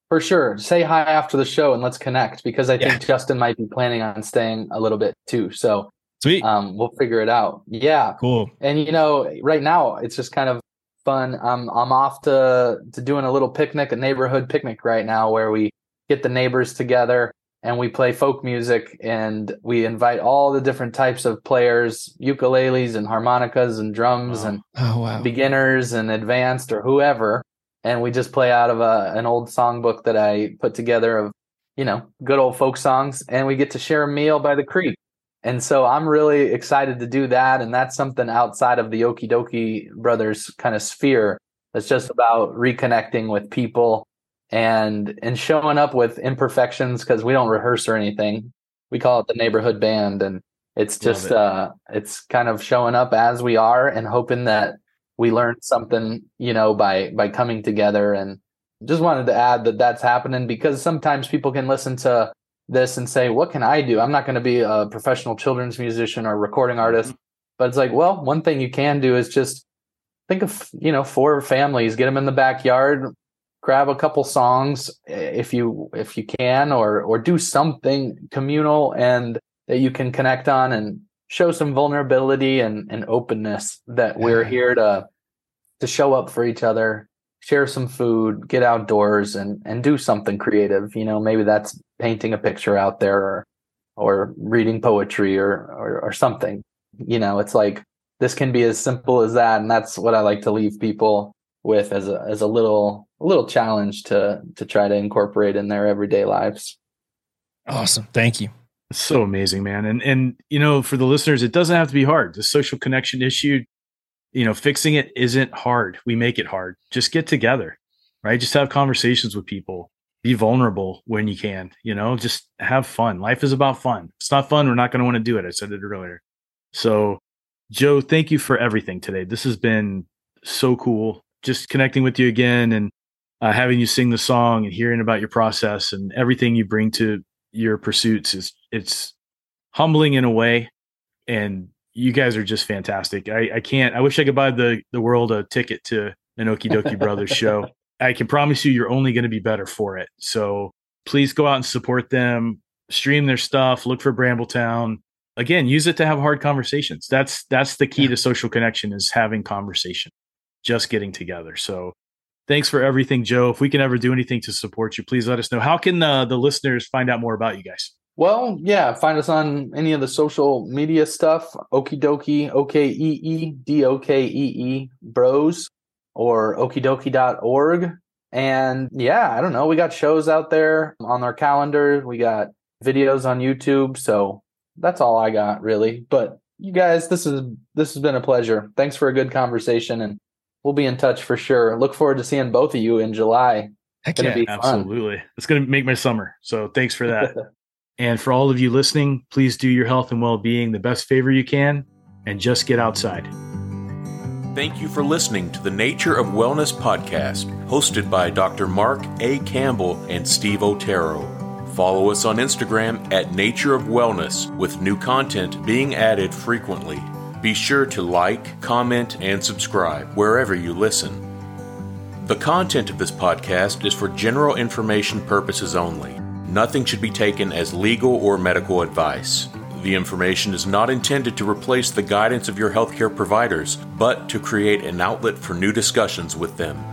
For sure. Say hi after the show and let's connect because I Yeah. think Justin might be planning on staying a little bit too. So Sweet. um, we'll figure it out. Yeah. cool. And you know, right now it's just kind of fun. I'm I'm off to to doing a little picnic, a neighborhood picnic right now where we get the neighbors together and we play folk music and we invite all the different types of players, ukuleles and harmonicas and drums Wow. and Oh, wow. beginners and advanced or whoever and we just play out of a, an old songbook that i put together of you know good old folk songs and we get to share a meal by the creek and so i'm really excited to do that. And that's something outside of the Okee Dokee Brothers kind of sphere that's just about reconnecting with people and and showing up with imperfections because we don't rehearse or anything. We call it the neighborhood band. And it's just it. uh it's kind of showing up as we are and hoping that we learn something you know by by coming together. And just wanted to add that that's happening because sometimes people can listen to this and say what can i do? I'm not going to be a professional children's musician or recording artist. But it's like well one thing you can do is just think of you know four families get them in the backyard grab a couple songs eh, if you if you can or or do something communal and that you can connect on and show some vulnerability and, and openness that we're here to to show up for each other share some food get outdoors and and do something creative you know maybe that's painting a picture out there or or reading poetry or or, or something you know it's like this can be as simple as that and that's what i like to leave people with as a as a little a little challenge to to try to incorporate in their everyday lives Awesome. Thank you. It's so amazing, man. And and you know, for the listeners, it doesn't have to be hard. The social connection issue, you know, fixing it isn't hard. We make it hard. Just get together, right? Just have conversations with people. Be vulnerable when you can, you know, just have fun. Life is about fun. It's not fun, we're not going to want to do it. I said it earlier. So, Joe, thank you for everything today. This has been so cool. Just connecting with you again and uh, having you sing the song and hearing about your process and everything you bring to your pursuits is it's humbling in a way and you guys are just fantastic. I i can't i wish i could buy the the world a ticket to an Okee Dokee Brothers show. I can promise you you're only going to be better for it. So please go out and support them. Stream their stuff. Look for brambletown again use it to have hard conversations. That's that's the key to social connection is having conversation just getting together. So thanks for everything joe. If we can ever do anything to support you please let us know. How can uh, the listeners find out more about you guys Well, yeah, find us on any of the social media stuff, Okee Dokee, O K E E D O K E E Bros, or okeedokee.org. And yeah, I don't know. We got shows out there on our calendar. We got videos on YouTube. So that's all I got really. But you guys, this is this has been a pleasure. Thanks for a good conversation and we'll be in touch for sure. Look forward to seeing both of you in July. Heck Gonna yeah. be fun. Absolutely. It's going to make my summer. So thanks for that. and for all of you listening, please do your health and well being the best favor you can and just get outside. Thank you for listening to the Nature of Wellness podcast, hosted by Dr. Mark A. Campbell and Steve Otero. Follow us on Instagram at Nature of Wellness with new content being added frequently. Be sure to like, comment, and subscribe wherever you listen. The content of this podcast is for general information purposes only. Nothing should be taken as legal or medical advice. The information is not intended to replace the guidance of your healthcare providers, but to create an outlet for new discussions with them.